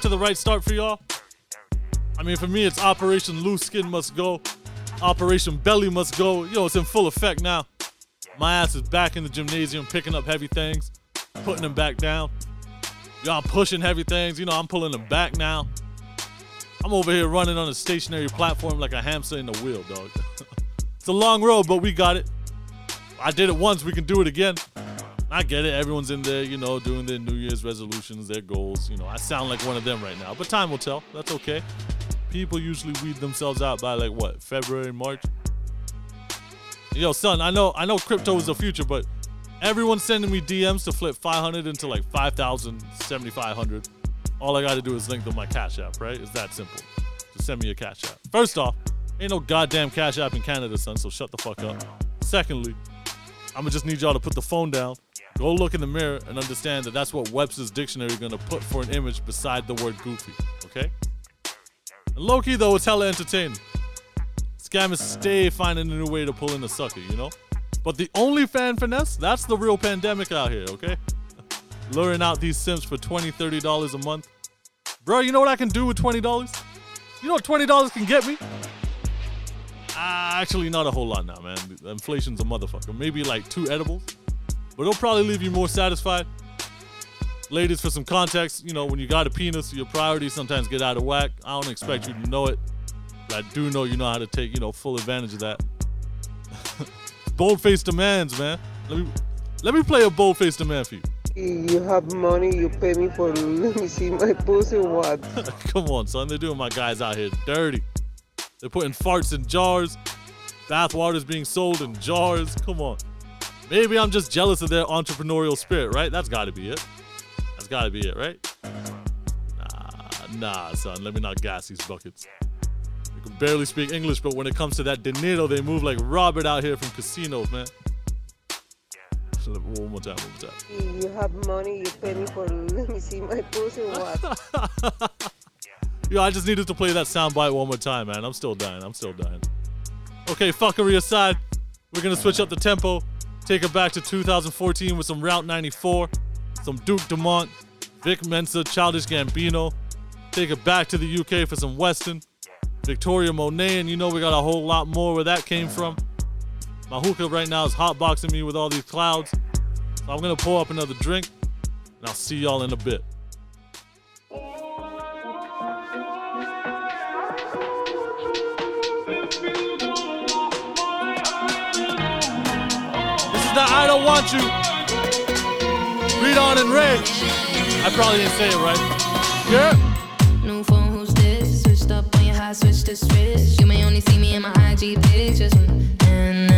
Speaker 6: off to the
Speaker 2: right start for y'all? I mean, for me, it's Operation Loose Skin Must Go. Operation Belly Must Go. Yo, it's in full effect now. My ass is back in the gymnasium picking up heavy things, putting them back down. Y'all pushing heavy things. You know, I'm pulling them back now. I'm over here running on a stationary platform like a hamster in a wheel, dog. it's a long road, but we got it. I did it once, we can do it again. I get it. Everyone's in there, you know, doing their New Year's resolutions, their goals. You know, I sound like one of them right now, but time will tell. That's okay. People usually weed themselves out by like what, February, March. Yo, son, I know, I know, crypto is the uh-huh. future, but everyone's sending me DMs to flip 500 into like 5,000, 7,500. All I got to do is link to my Cash App, right? It's that simple. Just send me a Cash App. First off, ain't no goddamn Cash App in Canada, son. So shut the fuck up. Secondly, I'm gonna just need y'all to put the phone down, go look in the mirror, and understand that that's what Webster's dictionary gonna put for an image beside the word goofy. Okay? And low key though, it's hella entertaining. Scammers stay finding a new way to pull in a sucker, you know? But the only fan finesse, that's the real pandemic out here, okay? Luring out these sims for $20, $30 a month. Bro, you know what I can do with $20? You know what $20 can get me? Ah, actually, not a whole lot now, man. Inflation's a motherfucker. Maybe like two edibles, but it'll probably leave you more satisfied. Ladies, for some context, you know, when you got a penis, your priorities sometimes get out of whack. I don't expect you to know it, but I do know you know how to take, you know, full advantage of that. Bold-faced demands, man. Let me let me play a bold-faced demand for you.
Speaker 21: You have money, you pay me for let me see my pussy what?
Speaker 2: Come on, son. They're doing my guys out here dirty. They're putting farts in jars. Bath water's being sold in jars. Come on. Maybe I'm just jealous of their entrepreneurial spirit, right? That's gotta be it. That's gotta be it, right? Nah, nah, son. Let me not gas these buckets. You can barely speak English, but when it comes to that dinero, they move like Robert out here from casinos, man. One more time, one more time.
Speaker 21: You have money, you pay me for let me see my pussy what?
Speaker 2: Yo, I just needed to play that soundbite one more time, man. I'm still dying. I'm still dying. Okay, fuckery aside, we're gonna switch up the tempo, take it back to 2014 with some Route 94, some Duke Dumont, Vic Mensa, Childish Gambino. Take it back to the UK for some WSTRN, Victoria Monet, and you know we got a whole lot more where that came from. My hookah right now is hotboxing me with all these clouds, so I'm gonna pour up another drink, and I'll see y'all in a bit. The I Don't Want You. Read on and rage. I probably didn't say it right. Yeah.
Speaker 7: Phone, who's this? Switched up on your high, switch to switch. You may only see me in my IG pictures. And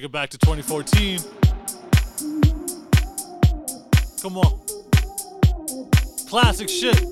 Speaker 2: Take it back to 2014. Come on. Classic shit.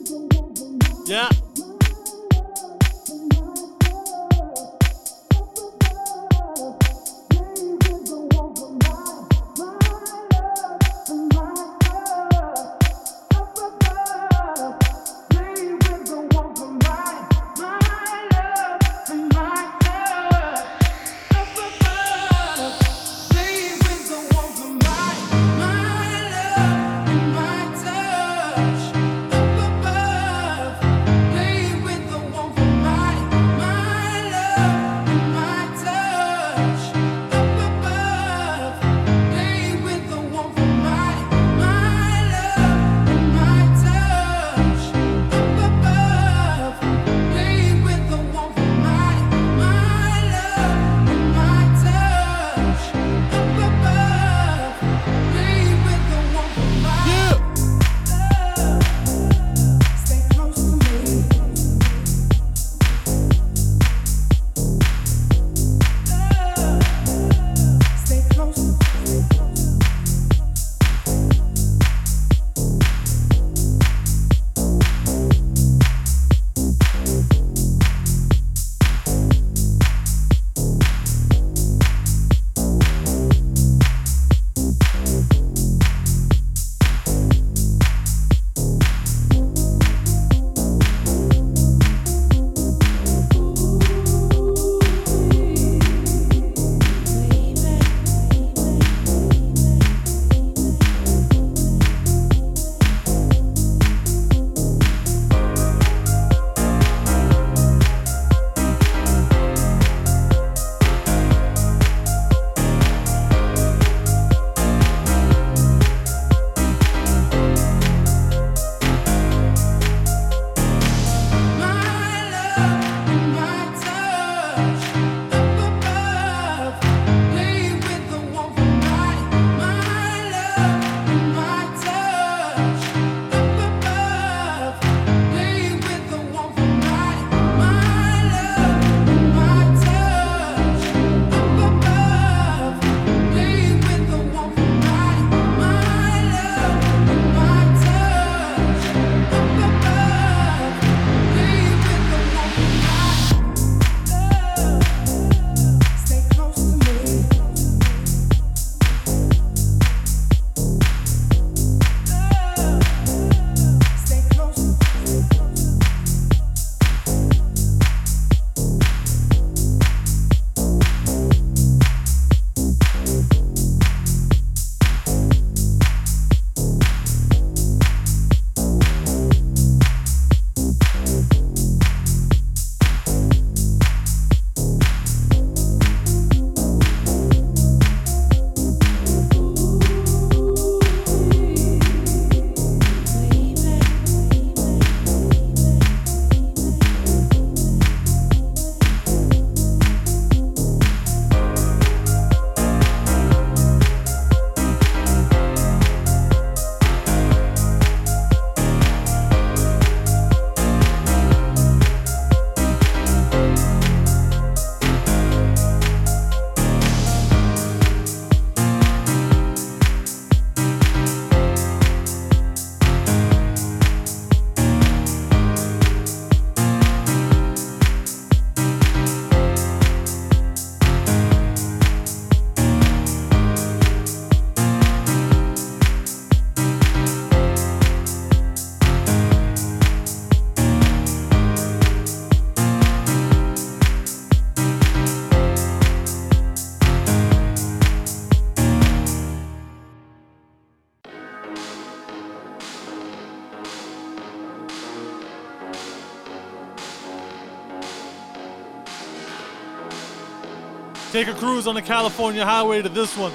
Speaker 9: take a cruise on the California highway to this one.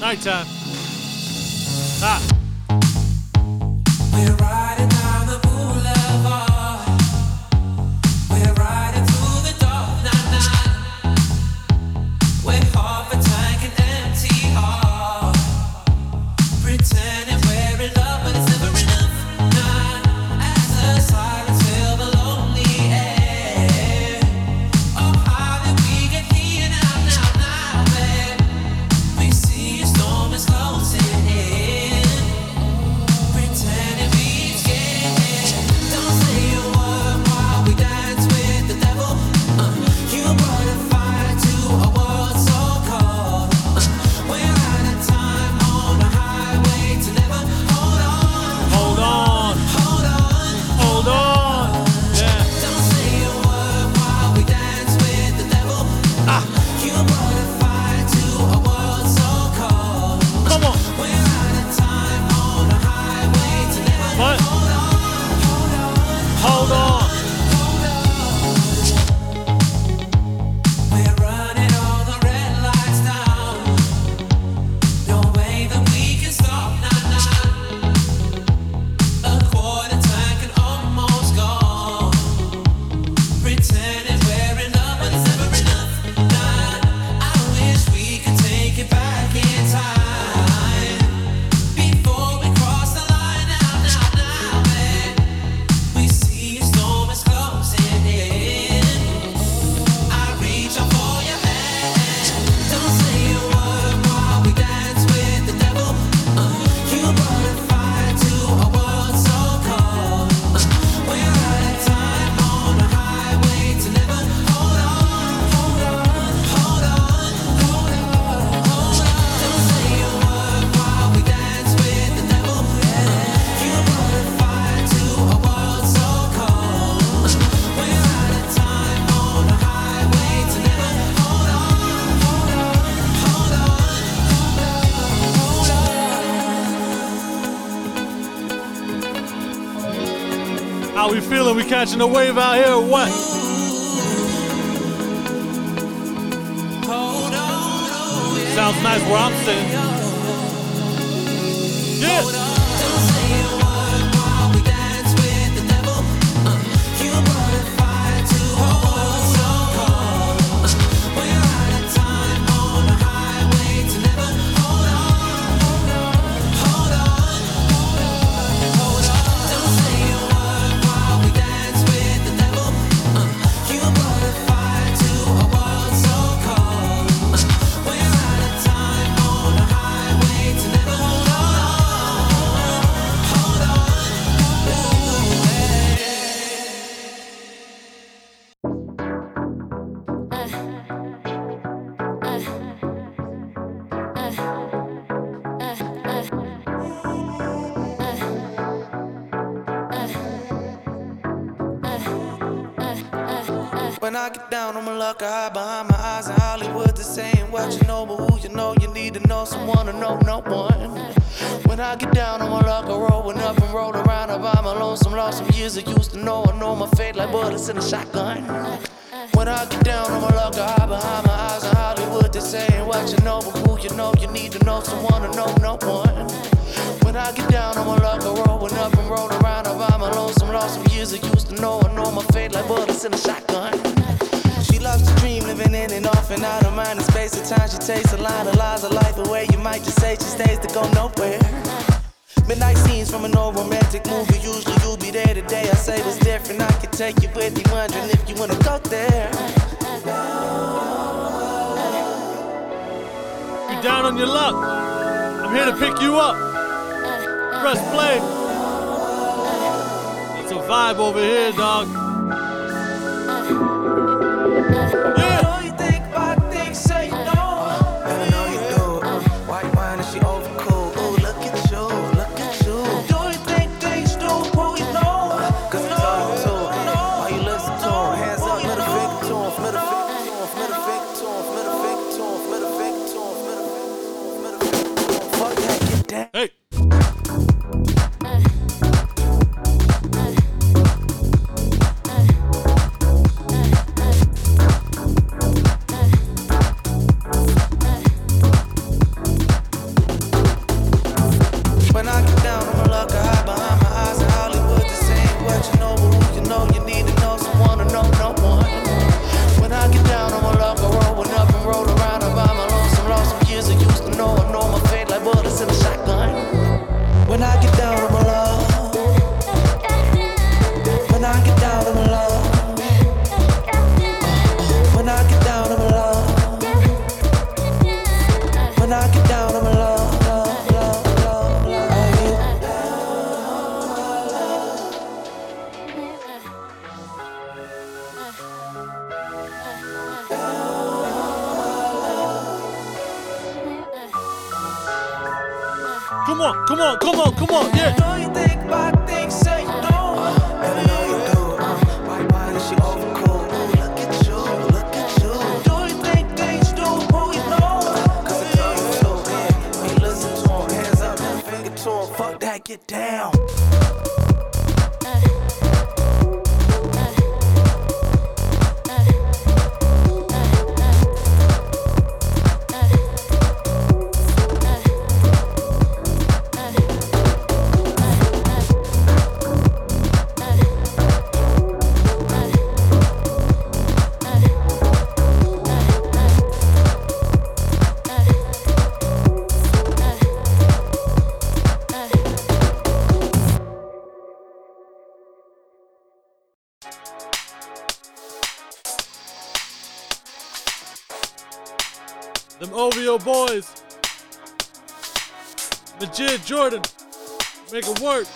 Speaker 9: Nighttime. Ah. catching a wave out here what? Sounds nice where I'm sitting.
Speaker 13: like bullets in a shotgun. When I get down on my luck, I high behind my eyes in Hollywood. They saying what you know, but who you know, you need to know someone to know no one. When I get down on my luck, the rolling up and roll around. I buy my lonesome, lost some years I used to know. I know my fate like bullets in a shotgun. She loves to dream, living in and off and out of mind in space. and time. she takes a line of lies, a life away. You might just say she stays to go nowhere. Midnight scenes from an old romantic movie. Usually you'll be there today. I say this different. I can take you with me, wondering if you wanna go there.
Speaker 9: You down on your luck? I'm here to pick you up. Press play. It's a vibe over here, dog. boys. Majid Jordan. Make it work.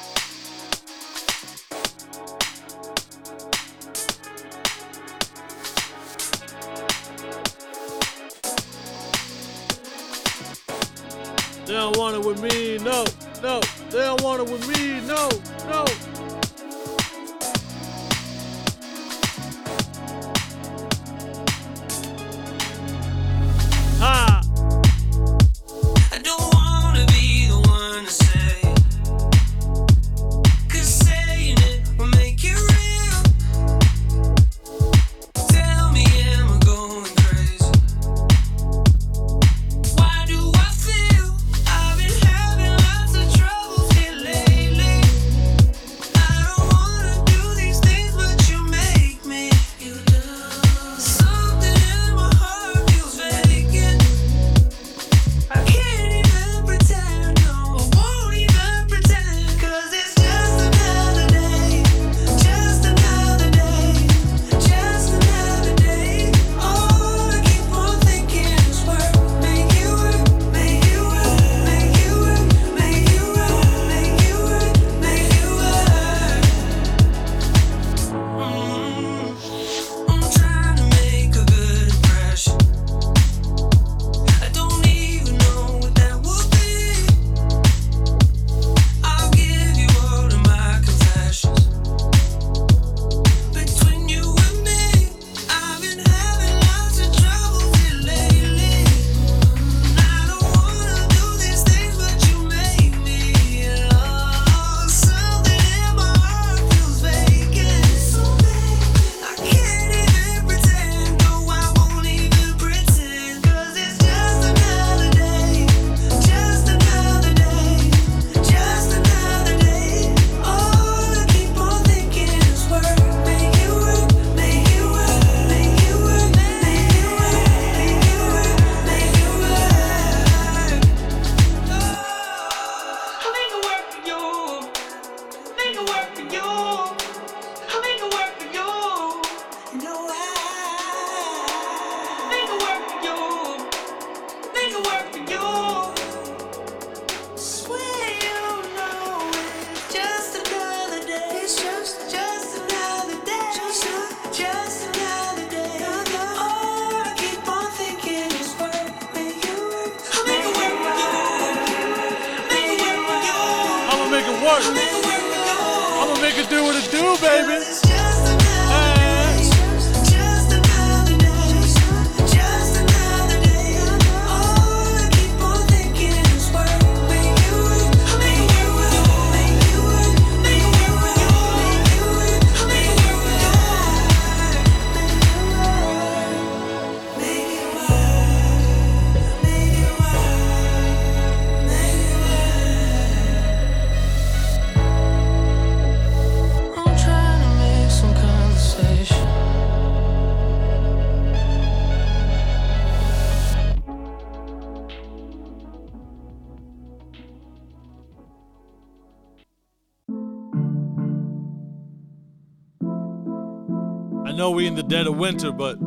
Speaker 2: know
Speaker 9: we in the dead of winter, but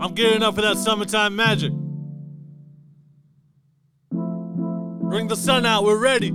Speaker 9: I'm gearing up for that summertime magic. Bring the sun out, we're ready.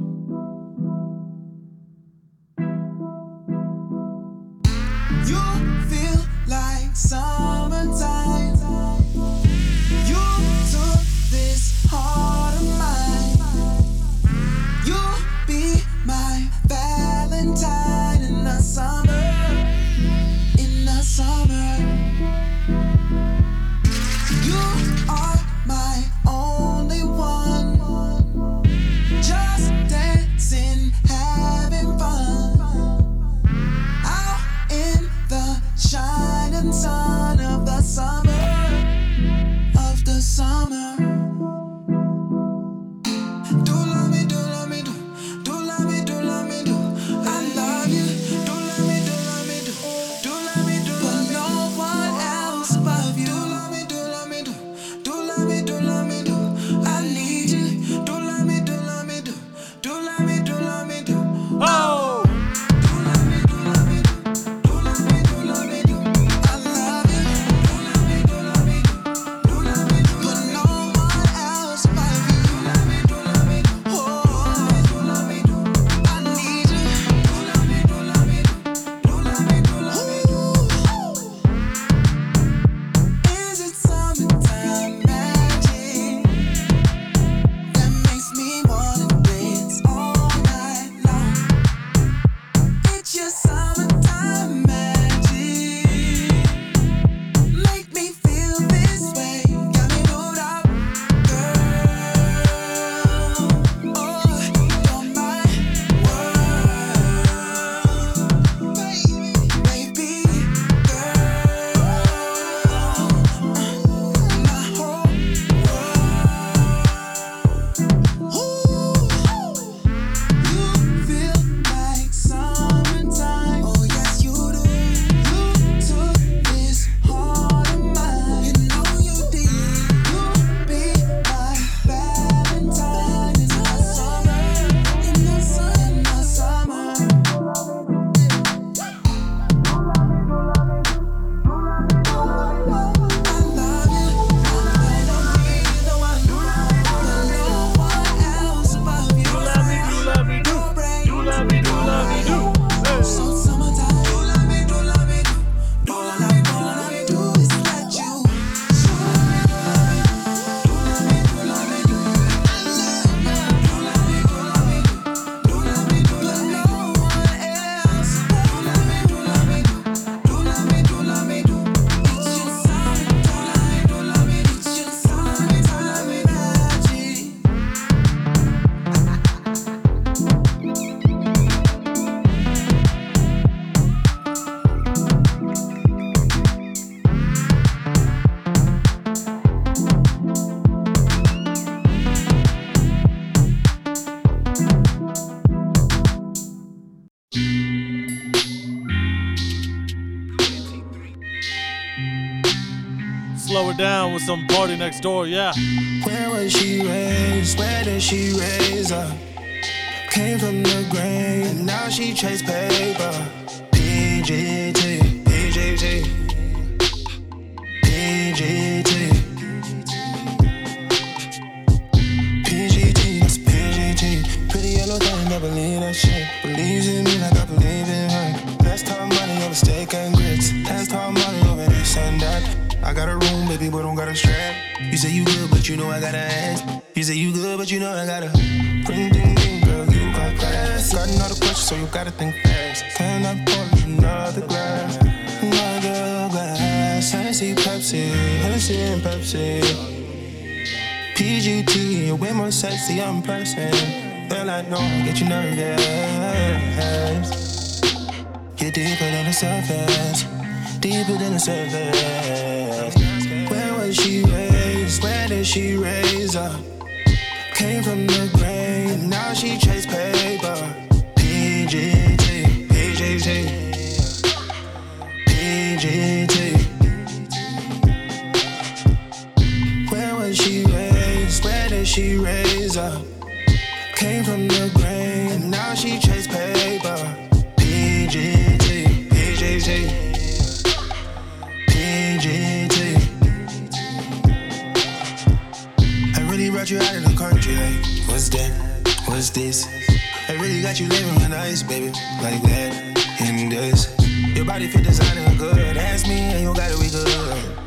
Speaker 2: With some party next door, yeah.
Speaker 12: Where was she raised? Where did she raise up? Came from the grain, and now she chase paper. Sexy, I'm person. Girl, I know I get you nervous. Get deeper than the surface, deeper than the surface. Where was she raised? Where did she raise up? Came from the grain, now she chase paper. You what's that? What's this? I really got you living on ice, baby, like that, and this. Your body fit designer good, ask me, and you gotta be good.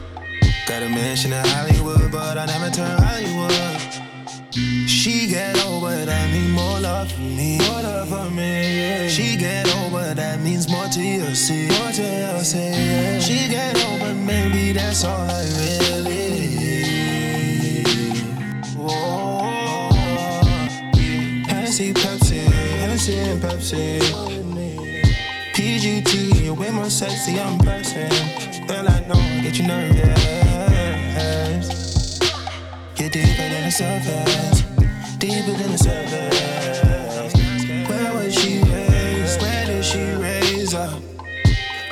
Speaker 12: Got a mansion in Hollywood, but I never turn Hollywood. She get over, that mean more love for me. More love for me, yeah. She get over, that means more to you, see. More to you, see, yeah. She get over, maybe that's all I really Hennessy, Pepsi, Hennessy and Pepsi. PGT, you're way more sexy, I'm person. Girl, I know get you nervous. Get deeper than the surface, deeper than the surface. Where was she raised? Where did she raise up?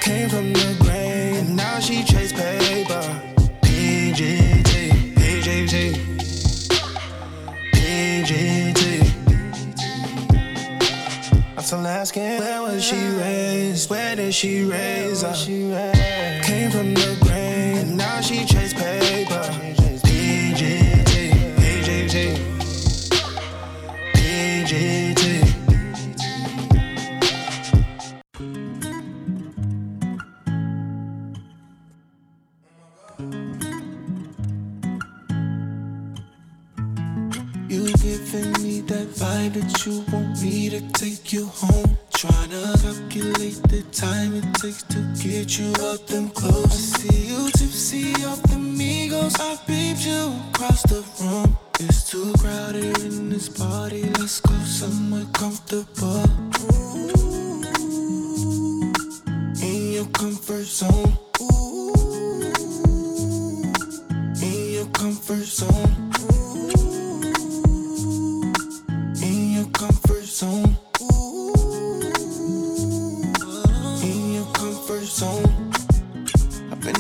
Speaker 12: Came from the grain, and now she chase paper. I'm asking, where was she raised? Where did she raise up? Came from the grain, and now she chase paper.
Speaker 22: That you want me to take you home. Tryna calculate the time it takes to get you out them clothes. I see you tipsy off the Migos. I peeped you across the room. It's too crowded in this party. Let's go somewhere comfortable. In your comfort zone. In your comfort zone.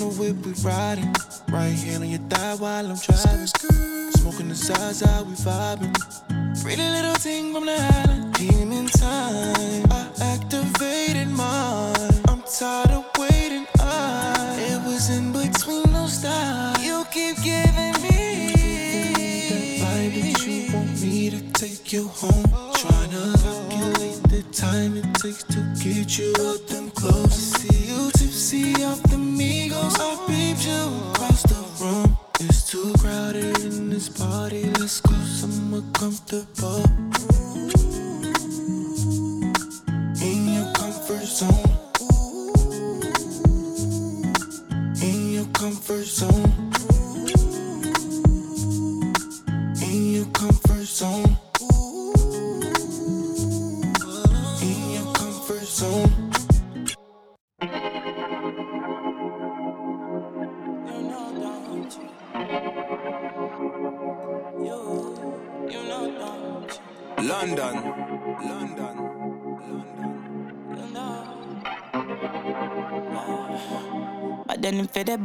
Speaker 22: The whip, we riding. Right hand on your thigh while I'm driving. Smoking the Zaza, we vibing. Pretty little thing from the island. Demon time. I activated mine. I'm tired of waiting. I, it was in between those stars. You keep giving me that vibe that you want me to take you home. Tryna calculate the time it takes to get you out them clothes. I see tipsy off the Migos. I peeped you across the room. It's too crowded in this party. Let's go somewhere comfortable.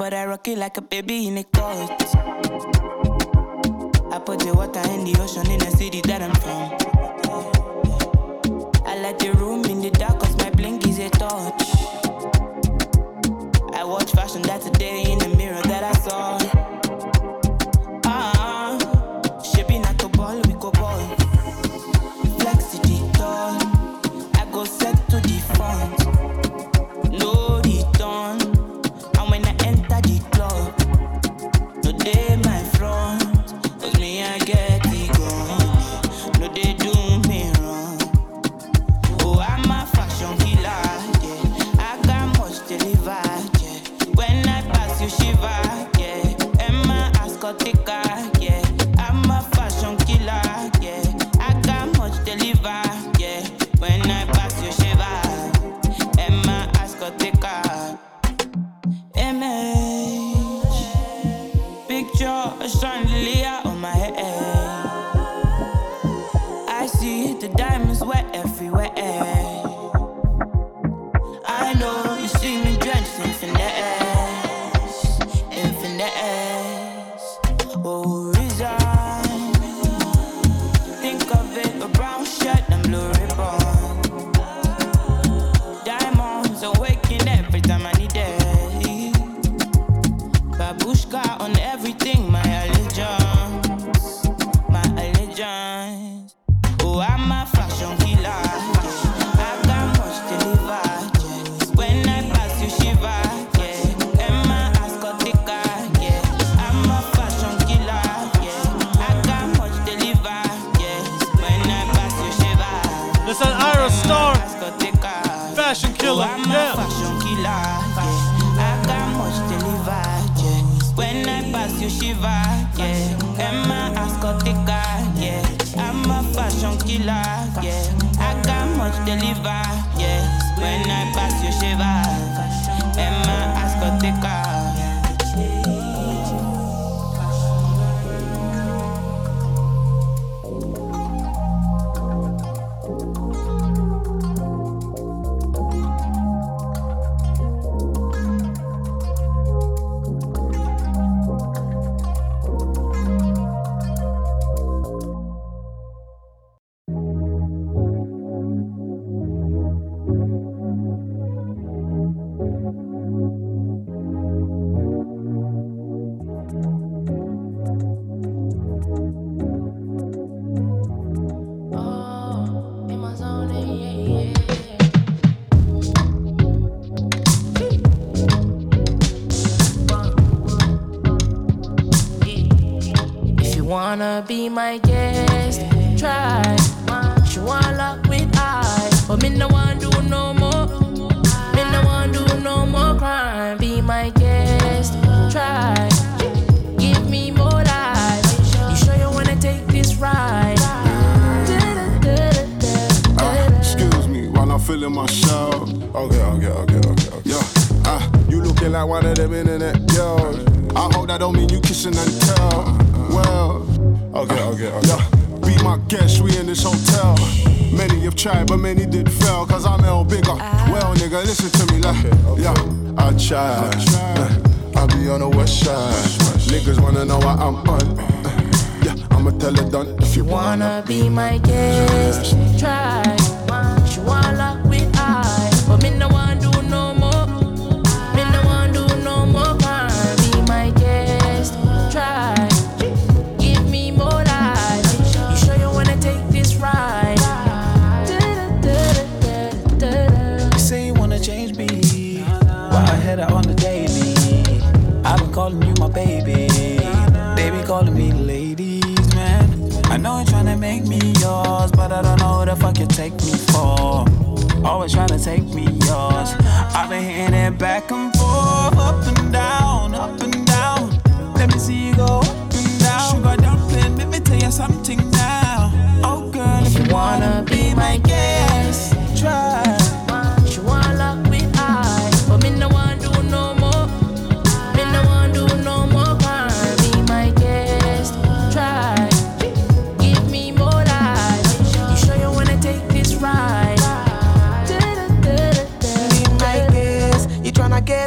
Speaker 22: but I rock it like a baby in a cult. I put the water in the ocean in the city that I'm from. I let the room in the dark.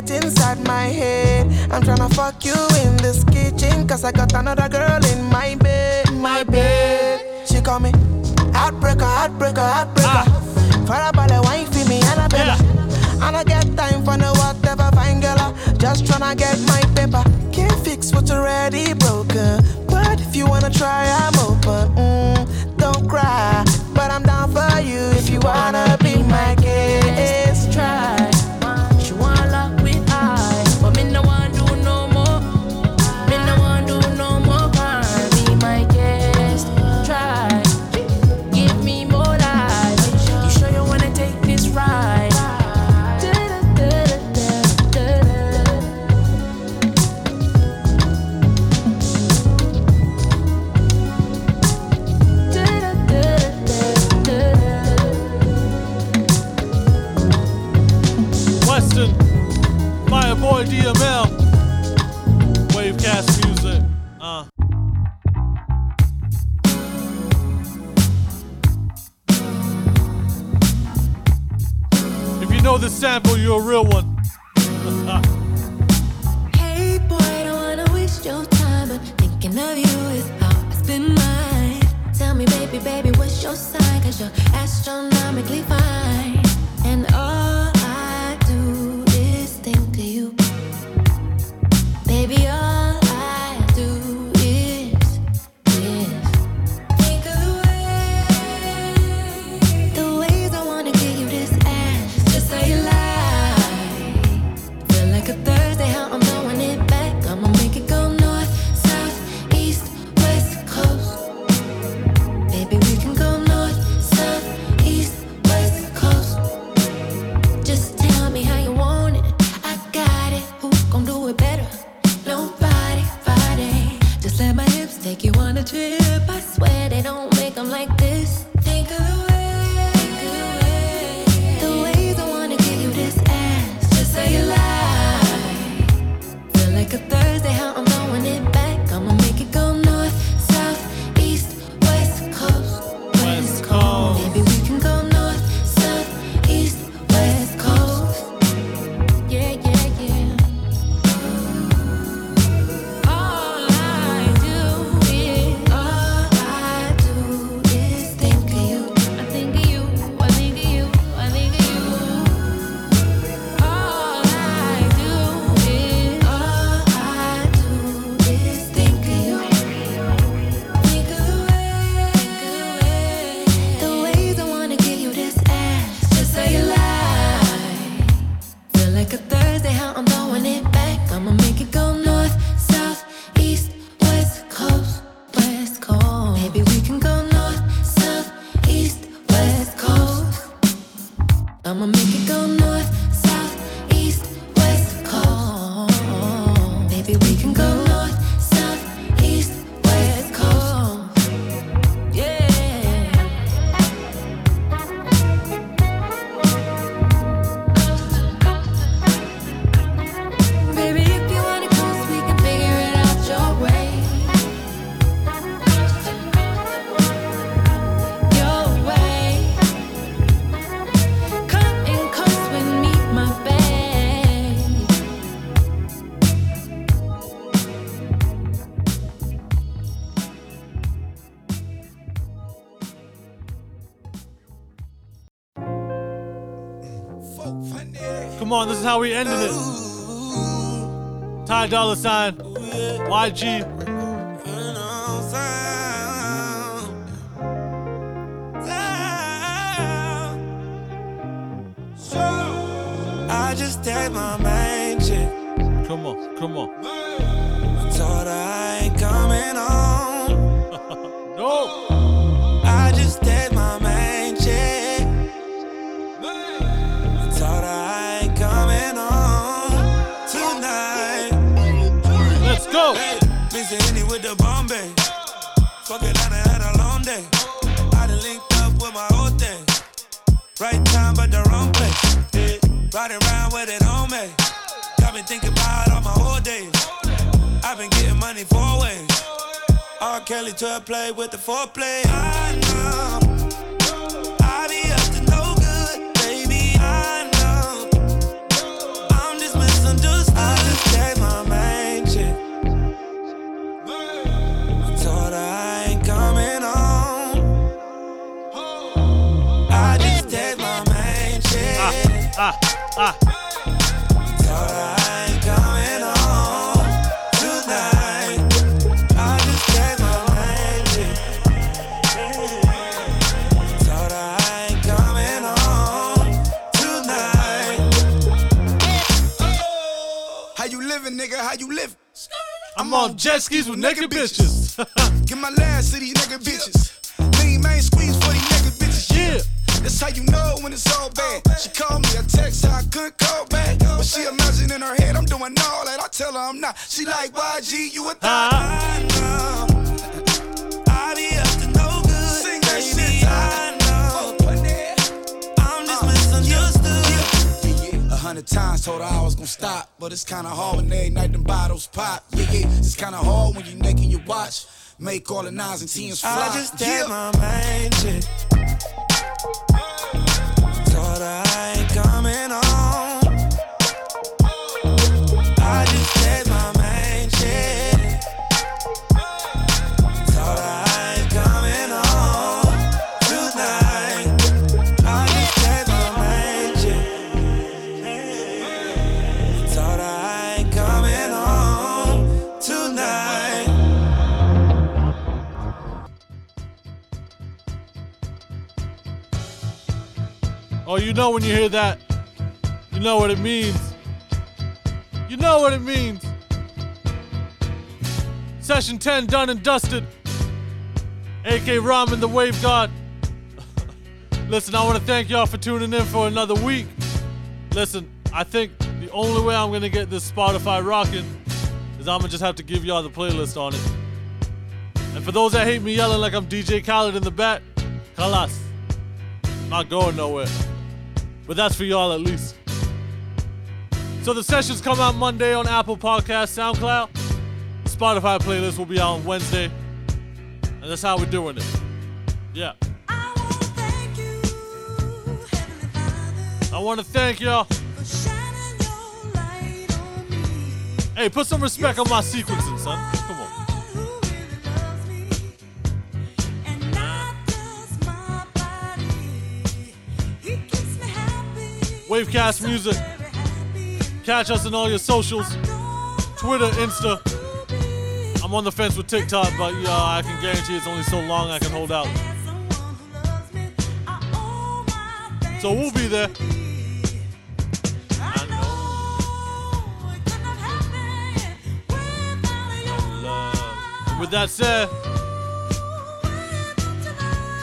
Speaker 22: get inside my head. I'm tryna fuck you
Speaker 23: in this kitchen, cause I
Speaker 6: got another girl in my bed. My bed. She call me heartbreaker, heartbreaker, heartbreaker. Ah. Farabale wine for me, Annabella. Yeah. I don't get time for no whatever, fine girl. Just tryna get my paper. Can't fix what's already broken. But if you wanna try, I'm open. Mm, don't cry, but I'm down for you if you wanna be my
Speaker 2: girl. Sample, you're a real one.
Speaker 7: Hey boy, don't wanna waste your time, but thinking of you is I mine. Tell me, baby, baby, what's your sign? Cause you're astronomically fine. How we
Speaker 2: ended it. Ty Dolla $ign, YG.
Speaker 22: I just take my chick.
Speaker 2: Come on, come on.
Speaker 22: I done had a long day. I done linked up with my whole thing. Right time, but the wrong place. Riding around with it on me. Got me thinking about all my whole days. I've been getting money four ways. R. Kelly to play with the foreplay. I know.
Speaker 2: Ah.
Speaker 4: living, nigga? How you living?
Speaker 2: I'm on jet skis with naked bitches.
Speaker 4: Get my last to these nigga bitches. Lean main squeeze That's how you know when it's all bad. She called me a text, I couldn't call back. But she imagine in her head I'm doing all that. I tell her I'm not. She like YG, you a thot. I know. I be up to no good. Sing that shit. I know. I'm just misunderstood. A hundred times told her I was gonna stop, but it's kinda hard when every night them bottles pop. Yeah, yeah, it's kinda hard when you naked your watch. Make all the nines and tens fly.
Speaker 22: I just
Speaker 4: Yeah.
Speaker 22: my main shit. Thought
Speaker 2: Oh, you know when you hear that, you know what it means. You know what it means. Session 10 done and dusted. AK Rahman, the Wave God. Listen, I want to thank y'all for tuning in for another week. Listen, I think the only way I'm going to get this Spotify rocking is I'm going to just have to give y'all the playlist on it. And for those that hate me yelling like I'm DJ Khaled in the back, Kalas. Not going nowhere. But that's for y'all at least. So the sessions come out Monday on Apple Podcast, SoundCloud. The Spotify playlist will be out on Wednesday. And that's how we're doing it. Yeah. I want to thank y'all. Hey, put some respect on my sequencing, son. Wavecast Music. Catch us in all your socials Twitter, Insta. I'm on the fence with TikTok, but yeah, I can guarantee it's only so long I can hold out. So we'll be there. With that said,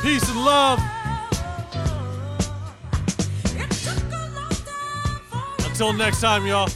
Speaker 2: peace and love. Until next time, y'all.